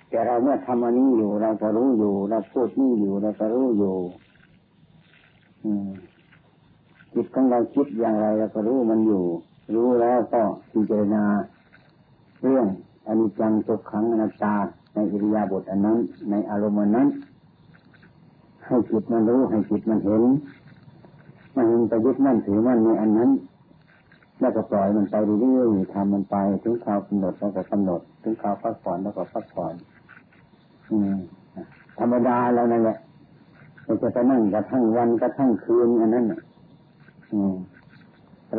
แต่เราเมื่อทำอันนี้อยู่ เราก็รู้อยู่ เราพูดนี่อยู่ เราก็รู้อยู่จิตของเราคิดอย่างไรเราก็รู้มันอยู่ รู้แล้วก็พิจารณาเรื่องอนิจจังทุกขังอนัตตาในอิริยาบถอันนั้น ในอารมณ์นั้น ให้จิตมันรู้ให้จิตมันเห็นมันเห็นไปยึดมั่นถือมั่นในอันนั้น แล้วก็ปล่อยมันไปเรื่อยๆทำมันไป ถึงคราวกำหนดแล้วก็กำหนด ถึงคราวพักผ่อนแล้วก็พักผ่อนอืมธรรมดาเรานั่นแหละเราจะไปนั่งกระทั่งวันกระทั่งคืนอันนั้นอืม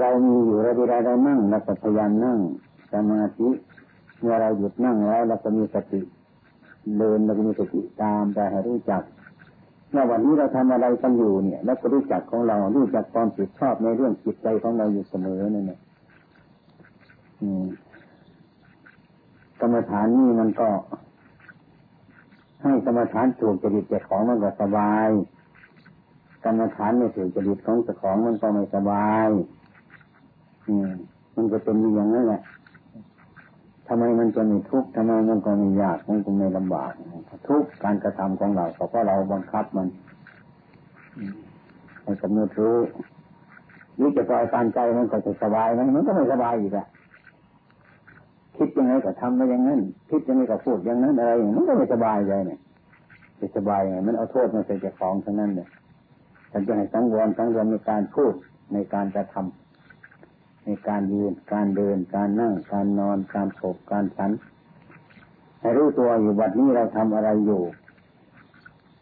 เรามีอยู่เราเวลาเรานั่งเราก็พยายามนั่งสมาธิเมื่อเราหยุดนั่งแล้วเราก็มีสติเดินเราก็มีสติตามไปให้รู้จัก ว่าวันนี้เราทำอะไรกันอยู่เนี่ยแล้วก็รู้จักของเรารู้จักความผิดชอบในเรื่องจิตใจของเราอยู่เสมอนั่นแหละกรรมฐานนี่มันก็ ให้กรรมฐานถูกจริตเจ้าของมันก็สบายกรรมฐานไม่ถูกจริตของเจ้าของมันก็ไม่สบาย อืมมันก็เป็นอย่างนั้นแหละ ทำไมมันจะมีทุกข์ทำไมมันก็มียากมันก็ม่ลำบากทุกการกระทำของเราเพราะเราบังคับมันให้กำหนดรู้นี่จะปล่อยการใจมันก็จะสบายไหมมันก็ไม่สบายอีกอะคิดยังไงก็ทำไปอย่างนั้นคิดยังไงก็พูดอย่างนั้นอะไรอย่างมันก็ไม่สบายใจเนี่ยจะสบายไงมันเอาโทษมาใส่เจ้าของทั้งนั้นเนี่ยฉันจะให้สังวรสังวรในการพูดในการกระทำ ในการยืน การเดิน การนั่ง การนอน การโบการฉันให้รู้ตัวอยู่บัดนี้เราทำอะไรอยู่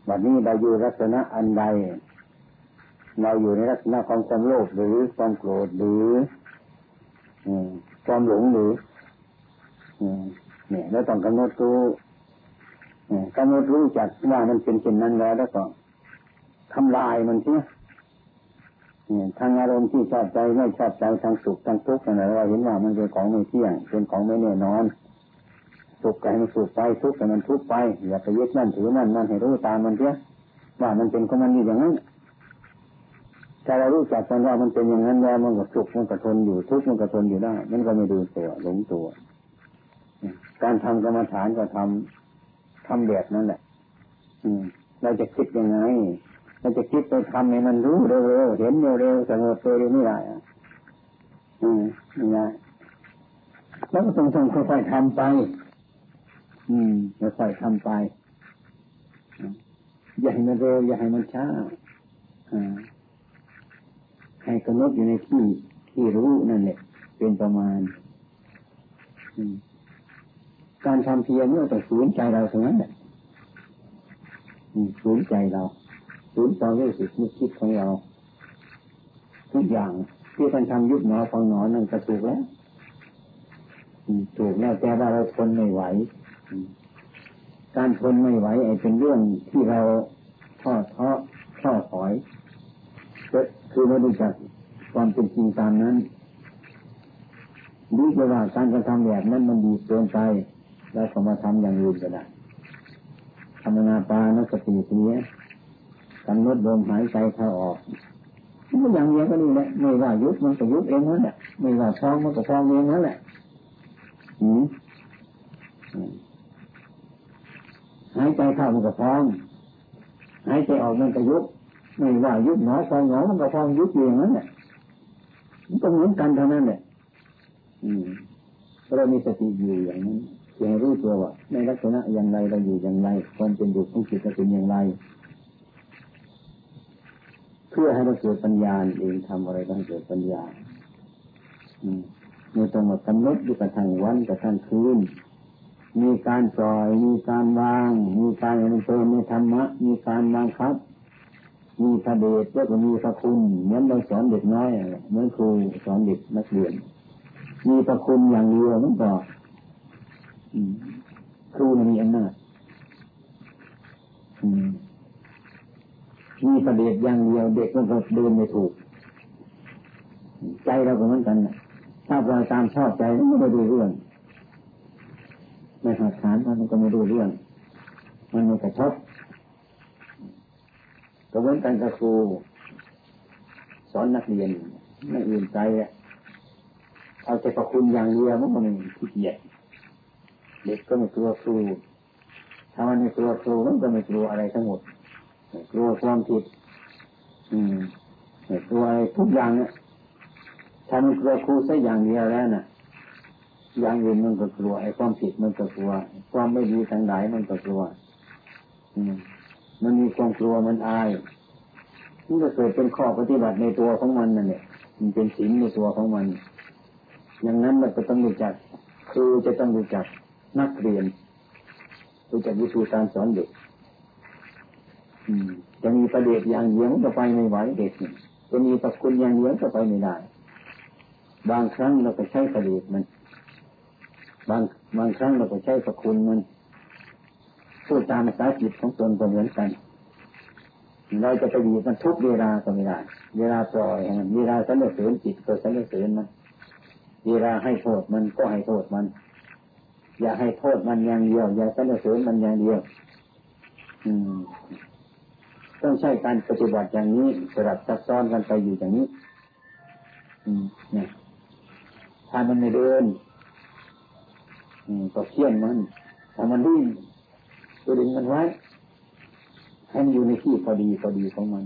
บัดนี้เราอยู่ลักษณะอันใด เราอยู่ในลักษณะของความโลภหรือความโกรธหรือความหลงหรือเนี่ยเราต้องกำหนดรู้กำหนดรู้จักว่ามันเป็นเช่นนั้นแล้วแล้วก็ทำลายมันเสีย ทางอารมณ์ที่ชอบใจไม่ชอบใจทางสุขทางทุกข์อะไรเราเห็นว่ามันเป็นของไม่เที่ยง เป็นของไม่แน่นอน สุขใจมันสุขไปทุกข์แต่มันทุกข์ไปอย่าไปยึดมั่นถือมั่นมันให้รู้ตามมันเถอะว่ามันเป็นของมันอยู่อย่างนั้นถ้าเรารู้จักกันว่ามันเป็นอย่างนั้นแล้วมันก็สุขมันก็ทนอยู่ทุกข์มันก็ทนอยู่ได้มันก็ไม่ดูตัวหลงตัว การทำกรรมฐานก็ทำทำแบบนั้นแหละ อืมเราจะคิดยังไง มันจะคิดไปทำให้มันรู้เร็วๆเห็นเร็วๆสงบเร็วไม่ได้อืมนี่นะแล้วก็ต้องต้องค่อยๆทำไป อืมค่อยๆทำไป อย่าให้มันเร็ว อย่าให้มันช้าอให้กำหนดอยู่ในที่ที่รู้นั่นแหละเป็นประมาณ การทำเพียรเนี่ยต้องสูญใจเราตรงนั้นแหละสูญใจเรา ศูนย์ความรู้สึกนึกคิดของเราทุกอย่างที่ท่านทำยุบหนอฟังหนอนั่นก็ถูกแล้วถูกแล้วแต่ว่าเราทนไม่ไหวการทนไม่ไหวไอ้เป็นเรื่องที่เราท้อท้อท้อถอยก็คือไม่รู้จักความเป็นจริงตามนั้นดีกว่าการกระทำแบบนั้นมันดีเกินไป แล้วก็มาทำอย่างอื่นก็ได้ธรรมนาปานสติเนี้ย กำหนดลมหายใจเข้าออกมันอย่างนี้ก็นี่แหละไม่ว่ายุบมันก็ยุบเองนั่นแหละไม่ว่าฟองมันก็ฟองเองนั่นแหละอืมหายใจเข้ามันก็ฟองหายใจออกมันก็ยุบไม่ว่ายุบหนอฟองหนอมันก็ฟองยุบเองนั่นแหละมันก็เหมือนกันเท่านั้นแหละอืมเรามีสติอยู่อย่างนั้นเพียงรู้ตัวว่าในลักษณะอย่างไรเราอยู่อย่างไรความเป็นอยู่ของจิตเป็นอย่างไร พื่อให้มันเกิดปัญญาเองทำอะไรต้องเกิดปัญญาไม่ต้องมากำหนดอยู่กับทางวันกับทางคืน มีการปล่อย มีการวาง มีการมันเติมในธรรมะ มีการบังคับ มีพระเดชแล้วก็มีพระคุณเหมือนเราสอนเด็กน้อยเหมือนครูสอนเด็กนักเรียน มีพระคุณอย่างเดียวนั่นก็ครูมีอำนาจมี มีประเด็จอย่างเดียวเด็กมันก็เดินไม่ถูก ใจเราก็เหมือนกันถ้าเราตามชอบใจมันไม่ดูเรื่องไม่หักฐานมันก็ไม่ดูเรื่อง มันไม่กระทบก็เหมือนกันกับครูสอนนักเรียนไม่อื่นใจเอาแต่ประคุณอย่างเดียวมันก็ไม่ขี้เกียจเด็กก็ไม่กลัวครูถ้ามันไม่กลัวครูมันก็ไม่กลัวอะไรทั้งหมด กลัวความผิดอืมกลัวอะไรทุกอย่างเนี่ยถ้ามันกลัวครูสักอย่างเดียวแล้วน่ะ อย่างอื่นมันก็กลัวไอ้ความผิดมันก็กลัว ความไม่ดีทั้งหลายมันก็กลัว อืมมันมีความกลัวมันอายมันก็เกิดเป็นข้อปฏิบัติในตัวของมันนั่นแหละมันเป็นศีลในตัวของมัน อย่างนั้นเราก็ต้องรู้จักครูจะต้องรู้จักนักเรียนรู้จักวิธีการสอนเด็ก จะมีประเด็จอย่างเดียวก็ไปไม่ไหวเด็กจะมีประคุณอย่างเดียวก็ไปไม่ได้ บางครั้งเราก็ใช้ประเด็จมัน บางบางครั้งเราก็ใช้ประคุณมันพูดตามภาษาจิตของตนก็เหมือนกัน เราจะไปหยีมันทุกเวลาก็ไม่ได้ เวลาปล่อยมันเวลาสรรเสริญจิตก็สรรเสริญมัน เวลาให้โทษมันก็ให้โทษมัน อย่าให้โทษมันอย่างเดียว อย่าสรรเสริญมันอย่างเดียว อืม ต้องใช้การปฏิบัติอย่างนี้สลับซับซ้อนกันไปอยู่อย่างนี้ อืมเนี่ยถ้ามันไม่เดิน อืมก็เคี่ยนมันถ้ามันดิ้นก็ดึงมันไว้ให้มันอยู่ในที่พอดีพอดีของมัน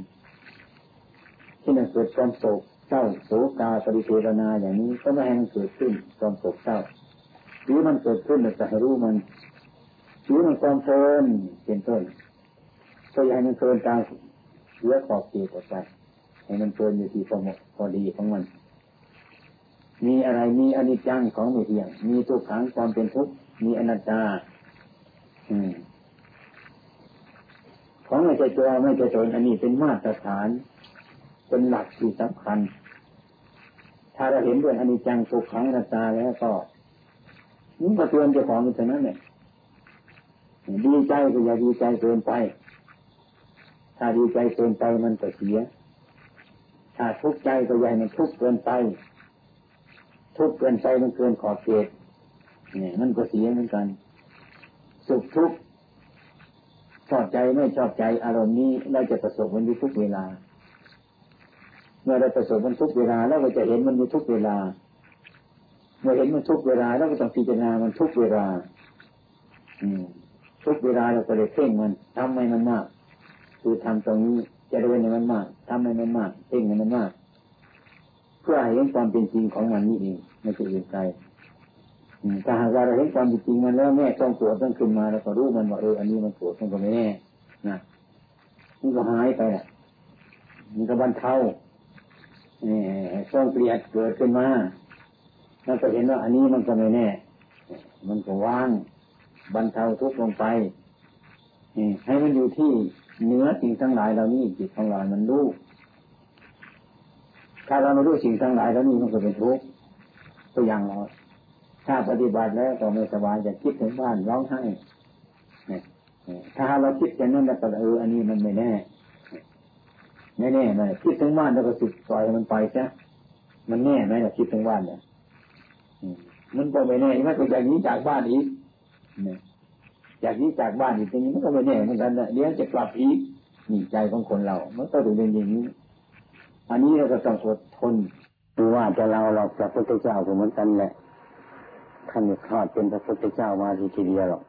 ที่มันเกิดความโศกเศร้าโศกาปริเทวนาอย่างนี้ก็ไม่ให้มันเกิดขึ้นความโศกเศร้าหรือมันเกิดขึ้นจะให้รู้มันหรือมันความเพลินเป็นต้น ก็อย่าให้มันเพลินตามเลือขอบเกตออกไปให้มันเพลินอยู่ที่พอเหมพอดีของมัน มีอะไรมีอนิจจังของไม่เที่ยง มีทุกขังความเป็นทุกข์มีอนัตตา อืมของไม่ใช่ตัวไม่ใช่ตนอันนี้เป็นมาตรฐาน เป็นหลักที่สำคัญ ถ้าเราเห็นด้วยอนิจจังทุกขังอนาตาแล้วก็นี่ก็เตือนเจ้าของอย่านั้นเนี่ยดีใจก็อย่าดีใจเกินไป ถ้าดีใจเกินไปมันก็เสีย ถ้าทุกข์ใจก็อย่มันทุกข์เกินไป ทุกข์เกินไปมันเกินขอบเขตเนี่ยมันก็เสียเหมือนกัน สุขทุกข์ชอบใจไม่ชอบใจอารมณ์นี้เราจะประสบมันอยู่ทุกเวลา เมื่อเราประสบมันทุกเวลาแล้วเราจะเห็นมันอยู่ทุกเวลา เมื่อเห็นมันทุกเวลาแล้วก็ต้องพิจารณามันทุกเวลา อืมทุกเวลาเราก็เลยเพ่งมันทำให้มันมาก คือทำตรงนี้จะเรียนให้มันมากทำให้มันมากเพ่งให้มันมาก เพื่อให้เห็นความเป็นจริงของมันนี่เองไม่ใช่อื่นใดถ้าหากเราเห็นความจริงมันแล้วแม่ต้องปวดต้องขึ้นมาแล้วก็รู้มันว่าเอออันนี้มันปวดมันก็ไม่แน่นะมันก็หายไปมันก็บรรเทาเนี่ยต้องเปลี่ยนเกิดขึ้นมาแล้วก็เห็นว่าอันนี้มันก็ไม่แน่ มันก็ว่างบรรเทาทุกข์ลงไปให้มันอยู่ที่ เนื้อสิ่งทั้งหลายเรานี่จิตของเรามันรู้ถ้าเราไม่รู้สิ่งทั้งหลายแล้วนี่มันก็เป็นทุกข์ตัวอย่างเราถ้าปฏิบัติแล้วก็ไม่สบายจะคิดถึงบ้านร้องไห้ถ้าเราคิดอย่างนั้นแล้วก็เอออันนี้มันไม่แน่ไม่แน่ไหมคิดถึงบ้านแล้วก็สุดปล่อยมันไปซะมันแน่ไหมล่ะคิดถึงบ้านเนี่ยมันก็ไม่แน่มันก็อย่างนี้จากบ้านอีก จากนี้จากบ้านอีกตรงนี้มันก็ไม่แน่เหมือนกันนะเดี๋ยวจะกลับอีกนี่ใจของคนเรา มันก็ถึงเป็นอย่างนี้ อันนี้เราก็ต้องอดทนดูว่าจะเราเราพระพุทธเจ้าเหมือนกันแหละท่านคลอดเป็นพระพุทธเจ้ามาทีเดียวหรอก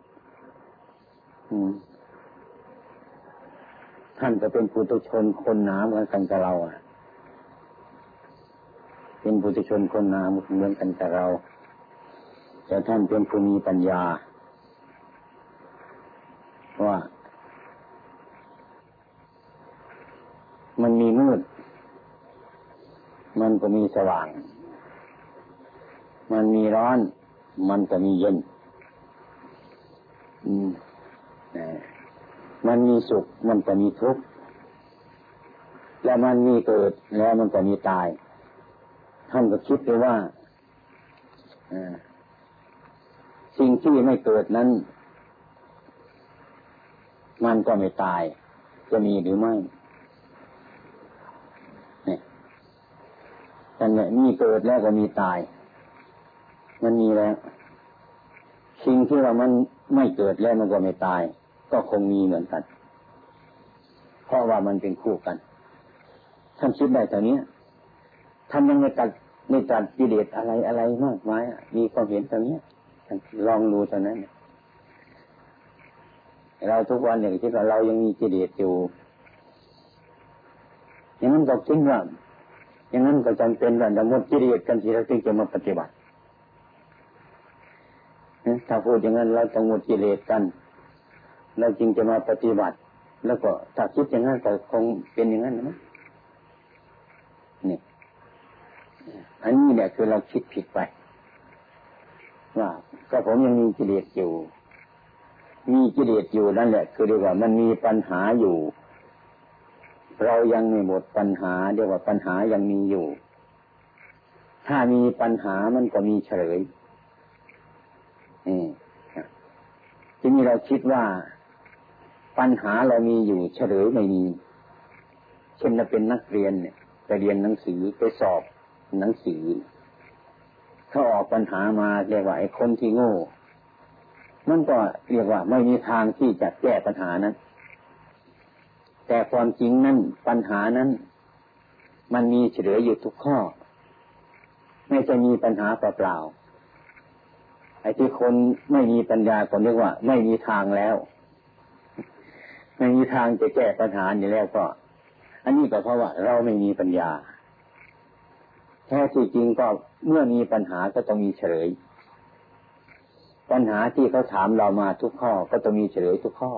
ท่านจะเป็นปุถุชนคนน้ำเหมือนกันกับเราอะ เป็นปุถุชนคนน้ำเหมือนกันกับเรา แต่ท่านเป็นผู้มีปัญญา ว่า มันมีมืด มันก็มีสว่าง มันมีร้อน มันจะมีเย็นมันมีสุข มันจะมีทุกข์ และมันมีเกิด แล้วมันจะมีตาย ท่านก็คิดไปว่าสิ่งที่ไม่เกิดนั้น มันก็ไม่ตาย จะมีหรือไม่เนี่ยแต่เนี่ยมีเกิดแล้วก็มีตาย มันมีแล้วสิ่งที่ว่ามันไม่เกิดแล้วมันก็ไม่ตาย ก็คงมีเหมือนกัน เพราะว่ามันเป็นคู่กันท่านคิดได้แต่นี้ท่านยังไม่ตัดไม่ตัดกิเลสอะไรอะไรมากมายมีความเห็นตรงนี้ลองดูตอนนั้น เราทุกวันอย่งที่เรายังมีกิเลสอยู่ อย่างนั้นก็คิดว่าอย่างนั้นก็จำเป็นว่าจะหมดกิเลสกันทีเราจึงจะมาปฏิบัติถ้าพูดอย่างนั้นเราต้องหมดกิเลสกันเราจึงจะมาปฏิบัติ แล้วก็ถ้าคิดอย่างนั้นก็คงเป็นอย่างนั้นนะนี่อันนี้เนี่ยคือเราคิดผิดไปว่าก็ผมยังมีกิเลสอยู่ มีกิเลสอยู่นั่นแหละ คือเรียกว่ามันมีปัญหาอยู่ เรายังไม่หมดปัญหาเรียกว่าปัญหายังมีอยู่ ถ้ามีปัญหามันก็มีเฉลยทีนี้เราคิดว่าปัญหาเรามีอยู่เฉลยไม่มี เช่นเราเป็นนักเรียนเนี่ยไปเรียนหนังสือไปสอบหนังสือ ถ้าออกปัญหามาเรียกว่าไอ้คนที่โง่ มันก็เรียกว่าไม่มีทางที่จะแก้ปัญหานั้น แต่ความจริงนั้นปัญหานั้น มันมีเฉลยอยู่ทุกข้อ ไม่จะมีปัญหาเปล่าๆไอ้ที่คนไม่มีปัญญาก็เรียกว่า ไม่มีทางแล้ว ไม่มีทางจะแก้ปัญหาอยู่แล้วก็ อันนี้ก็เพราะว่า เราไม่มีปัญญาแท้ที่จริงก็เมื่อมีปัญหาก็ต้องมีเฉลย ปัญหาที่เขาถามเรามาทุกข้อก็ต้องมีเฉลยทุกข้อ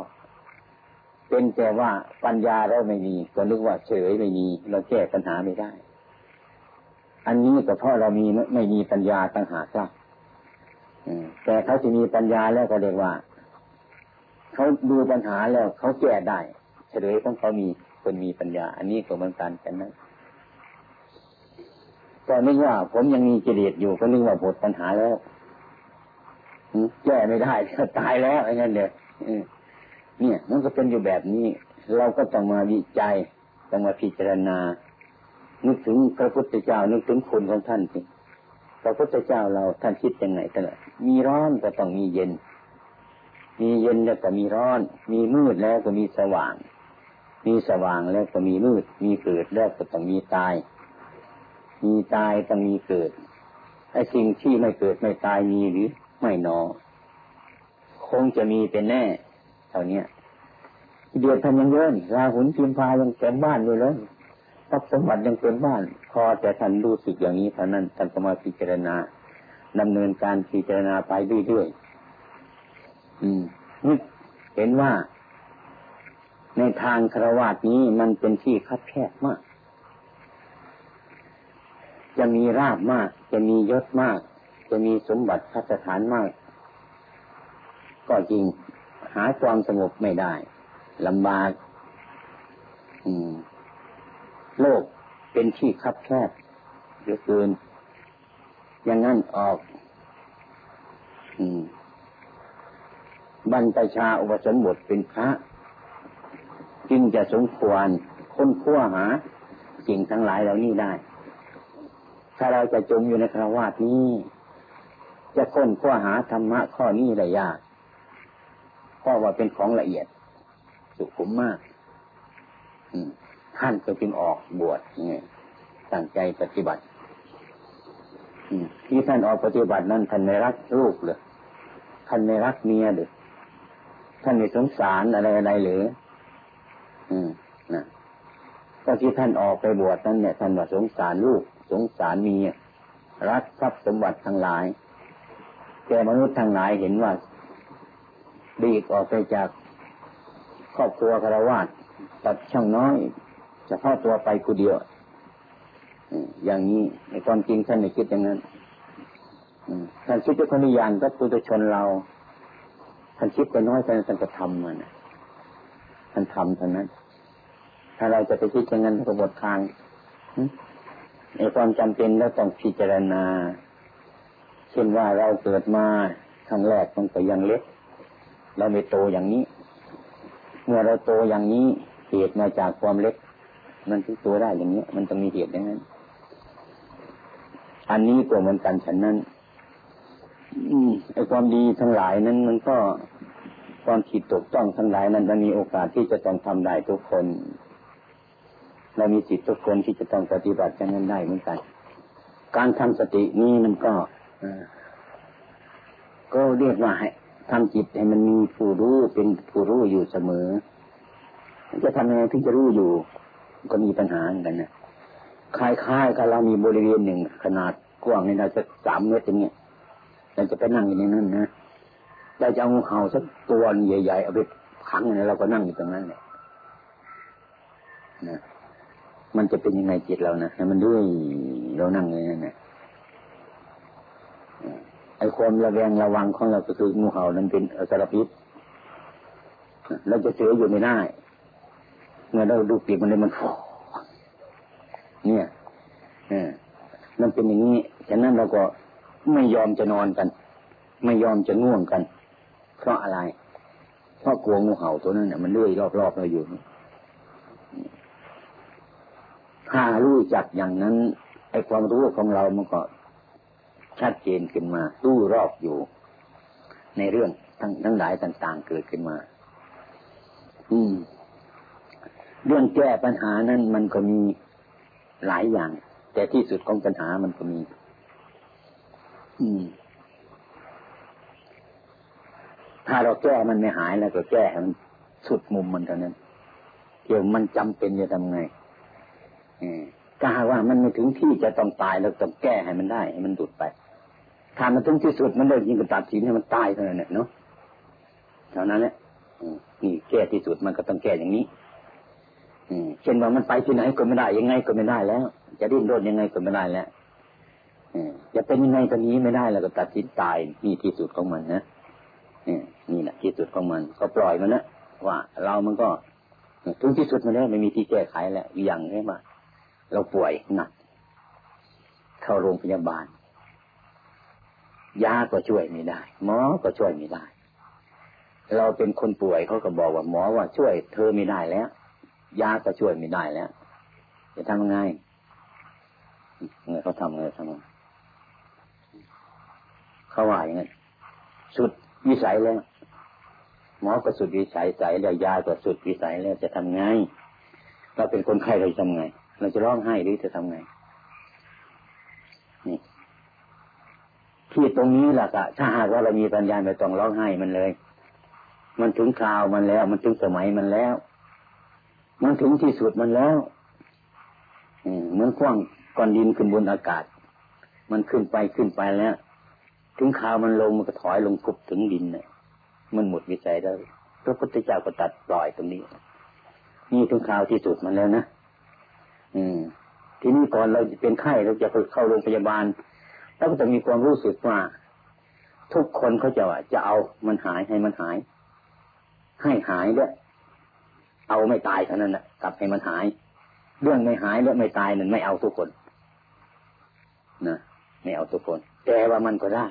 เป็นแต่ว่าปัญญาเราไม่มี ก็นึกว่าเฉลยไม่มี เราแก้ปัญหาไม่ได้ อันนี้ก็เพราะเรามีไม่มีปัญญาต่างหากครับแต่เขาจะมีปัญญาแล้วก็เรียกว่าเขาดูปัญหาแล้วเขาแก้ได้ เฉลยของเขามีคนมีปัญญา อันนี้ก็เหมือนกันกันนะก็นึกว่าผมยังมีกิเลสอยู่ก็นึกว่าหมดปัญหาแล้ว แก้ไม่ได้ตายแล้วไอ้นั่นเด็กเนี่ย มันก็เป็นอยู่แบบนี้ เราก็ต้องมาวิจัยต้องมาพิจารณา นึกถึงพระพุทธเจ้านึกถึงคุณของท่านสิพระพุทธเจ้าเราท่านคิดยังไงท่านมีร้อนก็ต้องมีเย็น มีเย็นแล้วก็มีร้อน มีมืดแล้วก็มีสว่าง มีสว่างแล้วก็มีมืด มีเกิดแล้วก็ต้องมีตาย มีตายต้องมีเกิดไอ้สิ่งที่ไม่เกิดไม่ตายมีหรือ ไม่นอ คงจะมีเป็นแน่เท่านี้เดือดทำยังเยอะนี่ราหุนพิมพายังเต็มบ้านเลยเลยทรัพย์สมบัติยังเต็มบ้าน พอแต่ท่านรู้สึกอย่างนี้เท่านั้นท่านก็มาพิจารณาดำเนินการพิจารณาไปเรื่อยๆอืมนี่เห็นว่า ในทางครวาสนี้มันเป็นที่คับแคบมาก จะมีราบมาก จะมียศมาก จะมีสมบัติพัฒฐานมาก ก็จริงหาความสงบไม่ได้ลำบากโลกเป็นที่คับแคบเยอะเกินอย่างนั้นออกบรรพชาอุปสมบทเป็นพระจึงจะสมควรค้นคว้าหา สิ่งทั้งหลายเหล่านี้ได้ ถ้าเราจะจมอยู่ในคราวาสนี้ จะค้นคว้าหาธรรมะข้อนี้ได้ยากเพราะว่าเป็นของละเอียด สุขุมมากท่านก็จึงออกบวชนี่ตั้งใจปฏิบัติที่ท่านออกปฏิบัตินั้นท่านไม่รักลูกเลยท่านไม่รักเมียหรือท่านไม่สงสารอะไรอะไรหรืออืมนะก็ที่ท่านออกไปบวชนั้นเนี่ยท่านว่าสงสารลูก สงสารเมียรักทรัพย์สมบัติทั้งหลาย แต่มนุษย์ทั้งหลายเห็นว่าดีกออกไปจากครอบครัวคารวะตัดช่างน้อยจะเข้าตัวไปคนเดียวอย่างนี้ในความจริงท่านไม่คิดอย่างนั้นท่านคิดว่าคนนิยานก็ปุถุชนเราท่านคิดไปน้อยท่านท่านก็ทำมันท่านทำเท่านั้น ถ้าเราจะไปคิดอย่างนั้นก็หมดทางในความจำเป็นแล้วต้องพิจารณา เช่นว่าเราเกิดมาครั้งแรกมันก็ยังเล็ก เราไม่โตอย่างนี้ เมื่อเราโตอย่างนี้เหตุมาจากความเล็ก มันถึงตัวได้อย่างนี้มันต้องมีเหตุอย่างนั้น อันนี้ก็เหมือนกันฉันนั้นไอ้ความดีทั้งหลายนั้น มันก็ความผิดตกต้องทั้งหลายนั้นจะมีโอกาสที่จะต้องทำได้ทุกคนเรามีสิทธิทุกคนที่จะต้องปฏิบัติอย่างนั้นได้เหมือนกัน การทำสตินี้มันก็ ก็เรียกว่าให้ทำจิตให้มันมีผู้รู้เป็นผู้รู้อยู่เสมอ จะทำยังไงที่จะรู้อยู่ ก็มีปัญหาเหมือนกันนะคล้ายๆกับเรามีบริเวณหนึ่งขนาดกว้างในเราจะสามเมตรอย่างเงี้ยเราจะไปนั่งอยู่ในนั้นนะเราจะเอางูเห่าสักตัวใหญ่ๆเอาไปขังเนี่ยเราก็นั่งอยู่ตรงนั้นเนี่ยนะมันจะเป็นยังไงจิตเรานะให้มันด้วยเรานั่งเลยนะ อ้ความระแวงระวังของเราก็คืองูเห่านั้นเป็นอสรพิษเราจะเสืออยู่ไม่ได้เมื่อเราดูปีกมันเลยมันฟอเนี่ยมันเป็นอย่างนี้ ฉะนั้นเราก็ไม่ยอมจะนอนกัน ไม่ยอมจะง่วงกัน เพราะอะไร เพราะกลัวงูเห่าตัวนั้นเนี่ยมันเลื่อยรอบๆเราอยู่ถ้ารู้จักอย่างนั้นไอ้ความรู้ของเรามันก็ ชัดเจนขึ้นมา รู้รอบอยู่ ในเรื่องทั้งทั้งหลายต่าง ๆ เกิดขึ้นมา อืม เรื่องแก้ปัญหานั้นมันก็มีหลายอย่าง แต่ที่สุดของปัญหามันก็มี อืม ถ้าเราแก้มันไม่หายแล้วก็แก้มันสุดมุมมันเท่านั้นเกี่ยวมันจำเป็นจะทำไงถ้าว่ามันไม่ถึงที่จะต้องตายเราต้องแก้ให้มันได้ให้มันดุดไป ถ้ามันถึงที่สุดมันเลยยิงกับตัดสินให้มันตายเท่านั้นเนาะเท่านั้นแหละนี่แก้ที่สุดมันก็ต้องแก้อย่างนี้เช่นว่ามันไปที่ไหนก็ไม่ได้ ยังไงก็ไม่ได้แล้ว จะดิ้นรนยังไงก็ไม่ได้แล้วจะเป็นยังไงก็นี้ไม่ได้แล้วก็ตัดสินตายนี่ที่สุดของมันนะนี่แหละที่สุดของมัน ก็ปล่อยมันนะว่า เรามันก็ถึงที่สุดมันแล้วไม่มีที่แก้ไขแล้วอย่างนี้มาเราป่วยหนักเข้าโรงพยาบาล ยาก็ช่วยไม่ได้ หมอก็ช่วยไม่ได้ เราเป็นคนป่วยเขาก็บอกว่าหมอว่าช่วยเธอไม่ได้แล้ว ยาก็ช่วยไม่ได้แล้วจะทำยังไงเงเขาทำไงทำไงเขาว่าอย่างไงสุดวิสัยแล้วหมอก็สุดวิสัยใสแล้วยาก็สุดวิสัยแล้วจะทำไงเราเป็นคนไข้เราจะทำไง เราจะร้องไห้หรือจะทำไงนี่ ที่ตรงนี้แหละก็ถ้าหากว่าเรามีปัญญาไม่ต้องร้องไห้มันเลย มันถึงคราวมันแล้ว มันถึงสมัยมันแล้ว มันถึงที่สุดมันแล้วเหมือนกว้างก้อนดินขึ้นบนอากาศ มันขึ้นไปขึ้นไปแล้ว ถึงข่าวมันลงมันก็ถอยลงกุบถึงดินเนี่ยมันหมดวิสัยแล้วพระพุทธเจ้าก็ตัดปล่อยตรงนี้ นี่ถึงข่าวที่สุดมันแล้วนะอืม ทีนี้ก่อนเราเป็นไข้เราจะเข้าโรงพยาบาล เราก็จะมีความรู้สึกว่า ทุกคนเขาจะว่าจะเอามันหายให้มันหาย ให้หายด้วยเอาไม่ตายเท่านั้นแหละกลับให้มันหาย เรื่องไม่หายเรื่องไม่ตายนั่นไม่เอาทุกคนนะไม่เอาทุกคน แต่ว่ามันก็ได้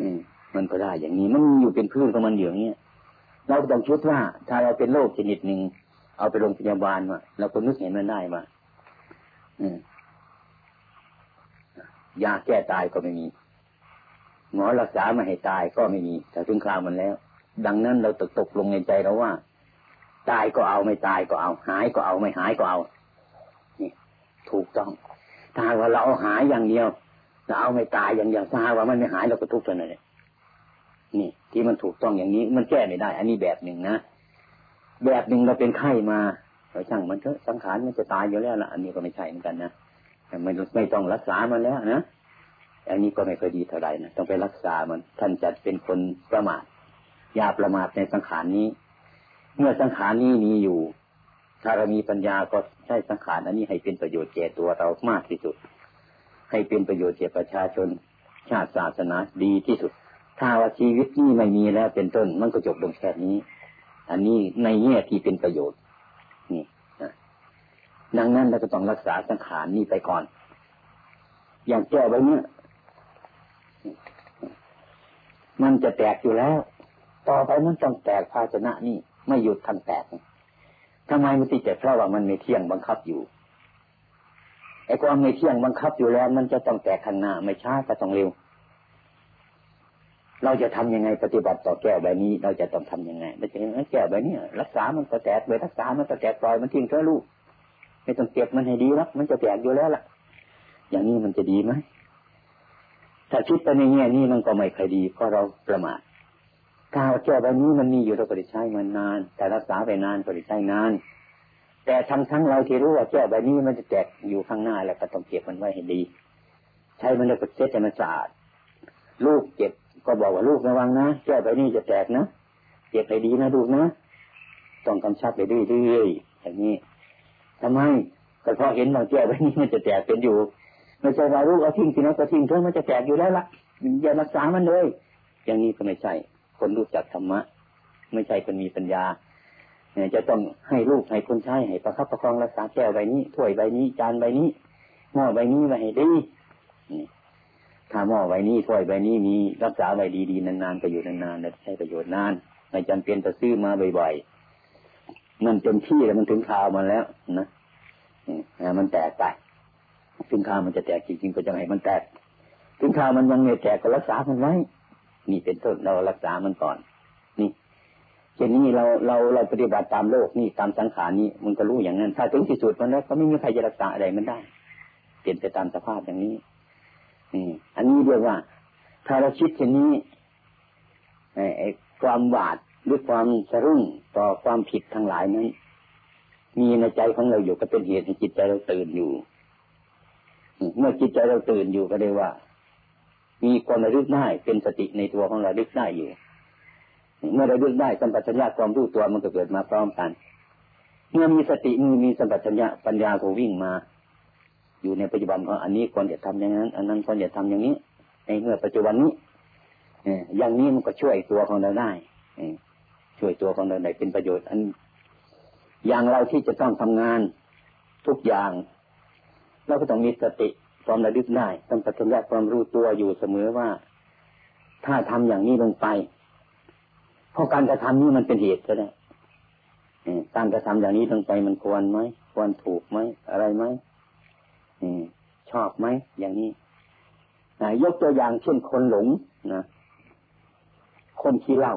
อืมมันก็ได้อย่างนี้ มันอยู่เป็นพื้นของมันอย่างนี้เราต้องคิดว่า ถ้าเราเป็นโรคชนิดหนึ่งเอาไปโรงพยาบาลมาเราก็นึกเห็นมันได้ว่าอืม ยาแก้ตายก็ไม่มี หมอรักษาไม่ให้ตายก็ไม่มีแต่ถึงคราวมันแล้ว ดังนั้นเราตกตกลงในใจเราว่า ตายก็เอาไม่ตายก็เอา หายก็เอาไม่หายก็เอา นี่ ถูกต้อง ถ้าว่าเราเอาหายอย่างเดียวเราเอาไม่ตายอย่างเดียวถ้าว่ามันไม่หายเราก็ทุกข์กันเลยนี่ ที่มันถูกต้องอย่างนี้มันแก้ไม่ได้ อันนี้แบบหนึ่งนะแบบหนึ่งเราเป็นไข้มาเราช่างมันเถอะสังขารมันจะตายอยู่แล้วละอันนี้ก็ไม่ใช่เหมือนกันนะ ไม่ไม่ต้องรักษามันแล้วนะอันนี้ก็ไม่ค่อยดีเท่าไหร่นะต้องไปรักษามัน ท่านจะเป็นคนประมาทยาประมาทในสังขารนี้ เมื่อสังขารนี้มีอยู่ ถ้าเรามีปัญญาก็ใช้สังขารอันนี้ให้เป็นประโยชน์แก่ตัวเรามากที่สุด ให้เป็นประโยชน์แก่ประชาชน ชาติศาสนาดีที่สุด ถ้าว่าชีวิตนี้ไม่มีแล้วเป็นต้นมันก็จบลงแค่นี้ อันนี้ในแง่ที่เป็นประโยชน์นี่ ดังนั้นเราก็ต้องรักษาสังขารนี้ไปก่อน อย่างแก้ไว้เนี่ยมันจะแตกอยู่แล้ว ต่อไปมันต้องแตกภาชนะนี่ไม่หยุดทันแตกทำไมมันติดแต่เพราะว่ามันไม่เที่ยงบังคับอยู่ไอ้ความไม่เที่ยงบังคับอยู่แล้ว มันจะต้องแตกข้างหน้าไม่ช้าก็ต้องเร็ว เราจะทำยังไงปฏิบัติต่อแก้วใบนี้ เราจะต้องทํำยังไงเราจะยังไงแก้วใบนี้รักษามันก็แตกไปรักษามันก็แตกปล่อยมันทิ้งเถอะลูก ไม่ต้องเก็บมันให้ดีแล้วมันจะแตกอยู่แล้วล่ะ อย่างนี้มันจะดีไหมถ้าคิดไปในแง่นี้มันก็ไม่ค่อยดีเพราะเราประมาทกาวแก้วใบนี้มันมีอยู่เราก็ได้ใช้มันนาน แต่รักษาไปนานก็ได้ใช้นาน แต่ทั้งทั้งเราที่รู้ว่าแก้วใบนี้มันจะแตกอยู่ข้างหน้าแล้วก็ต้องเก็บมันไว้ให้ดี ใช้มันแล้วก็เช็ดให้มันสะอาดลูกเจ็บก็บอกว่าลูกระวังนะแก้วใบนี้จะแตกนะเก็บให้ดีนะลูกนะต้องกำชับไปเรื่อยๆอย่างนี้ ทำไมก็เพราะเห็นว่าแก้วใบนี้มันจะแตกเป็นอยู่ไม่ใช่ว่าลูกเอาทิ้งทีนั้นก็ทิ้งเถอะมันจะแตกอยู่แล้วละอย่ารักษามันเลย อย่างนี้ก็ไม่ใช่ คนรู้จักธรรมะ ไม่ใช่คนมีปัญญาเนี่ยจะต้องให้ลูกให้คนใช้ให้ประคับประคองรักษาแก้วใบนี้ถ้วยใบนี้จานใบนี้หม้อใบนี้ไว้ให้ดีถ้าหม้อใบนี้ถ้วยใบนี้มีรักษาไว้ดีๆนานๆประโยชน์นานๆใช้ประโยชน์นานไม่จำเป็นจะซื้อมาบ่อยๆ มันเต็มที่แล้วมันถึงข่าวมาแล้วนะมันแตกไปถึงข่าวมันจะแตกจริงๆก็จะให้มันแตกถึงข่าวมันยังไม่แตกก็รักษามันไว้นี่เป็นต้นเรารักษามันก่อน นี่เช่นนี้เราเราเราปฏิบัติตามโลกนี่ตามสังขารนี้มันก็รู้อย่างนั้น ถ้าถึงที่สุดมันแล้วก็ไม่มีใครจะรักษาอะไรมันได้ เปลี่ยนไปตามสภาพอย่างนี้นี่อันนี้เรียกว่า ถ้าเราคิดเช่นนี้ไอ้ความหวาด หรือความสะรุ่งต่อความผิดทั้งหลายนั้น มีในใจของเราอยู่ก็เป็นเหตุให้จิตใจเราตื่นอยู่ เมื่อจิตใจเราตื่นอยู่ก็เรียกว่า มีความระลึกได้เป็นสติในตัวของเราลึกได้อยู่ เมื่อเราลึกได้สัมปชัญญะความรู้ตัวมันก็เกิดมาพร้อมกัน เมื่อมีสติมือมีสัมปชัญญะปัญญาก็วิ่งมา อยู่ในปัจจุบันว่าอันนี้ควรจะทำอย่างนั้น อันนั้นควรจะทำอย่างนี้ ในเมื่อปัจจุบันนี้อย่างนี้มันก็ช่วยตัวของเราได้ ช่วยตัวของเราได้เป็นประโยชน์อันอย่างเราที่จะต้องทำงานทุกอย่าง เราก็ต้องมีสติความระลึกได้ต้องปัจจัยความรู้ตัวอยู่เสมอว่า ถ้าทำอย่างนี้ลงไปเพราะการกระทำนี้มันเป็นเหตุก็ได้การกระทำอย่างนี้ลงไปมันควรไหมควรถูกไหมอะไรไหมชอบไหมอย่างนี้ยกตัวอย่างเช่นคนหลงนะคนขี้เหล้า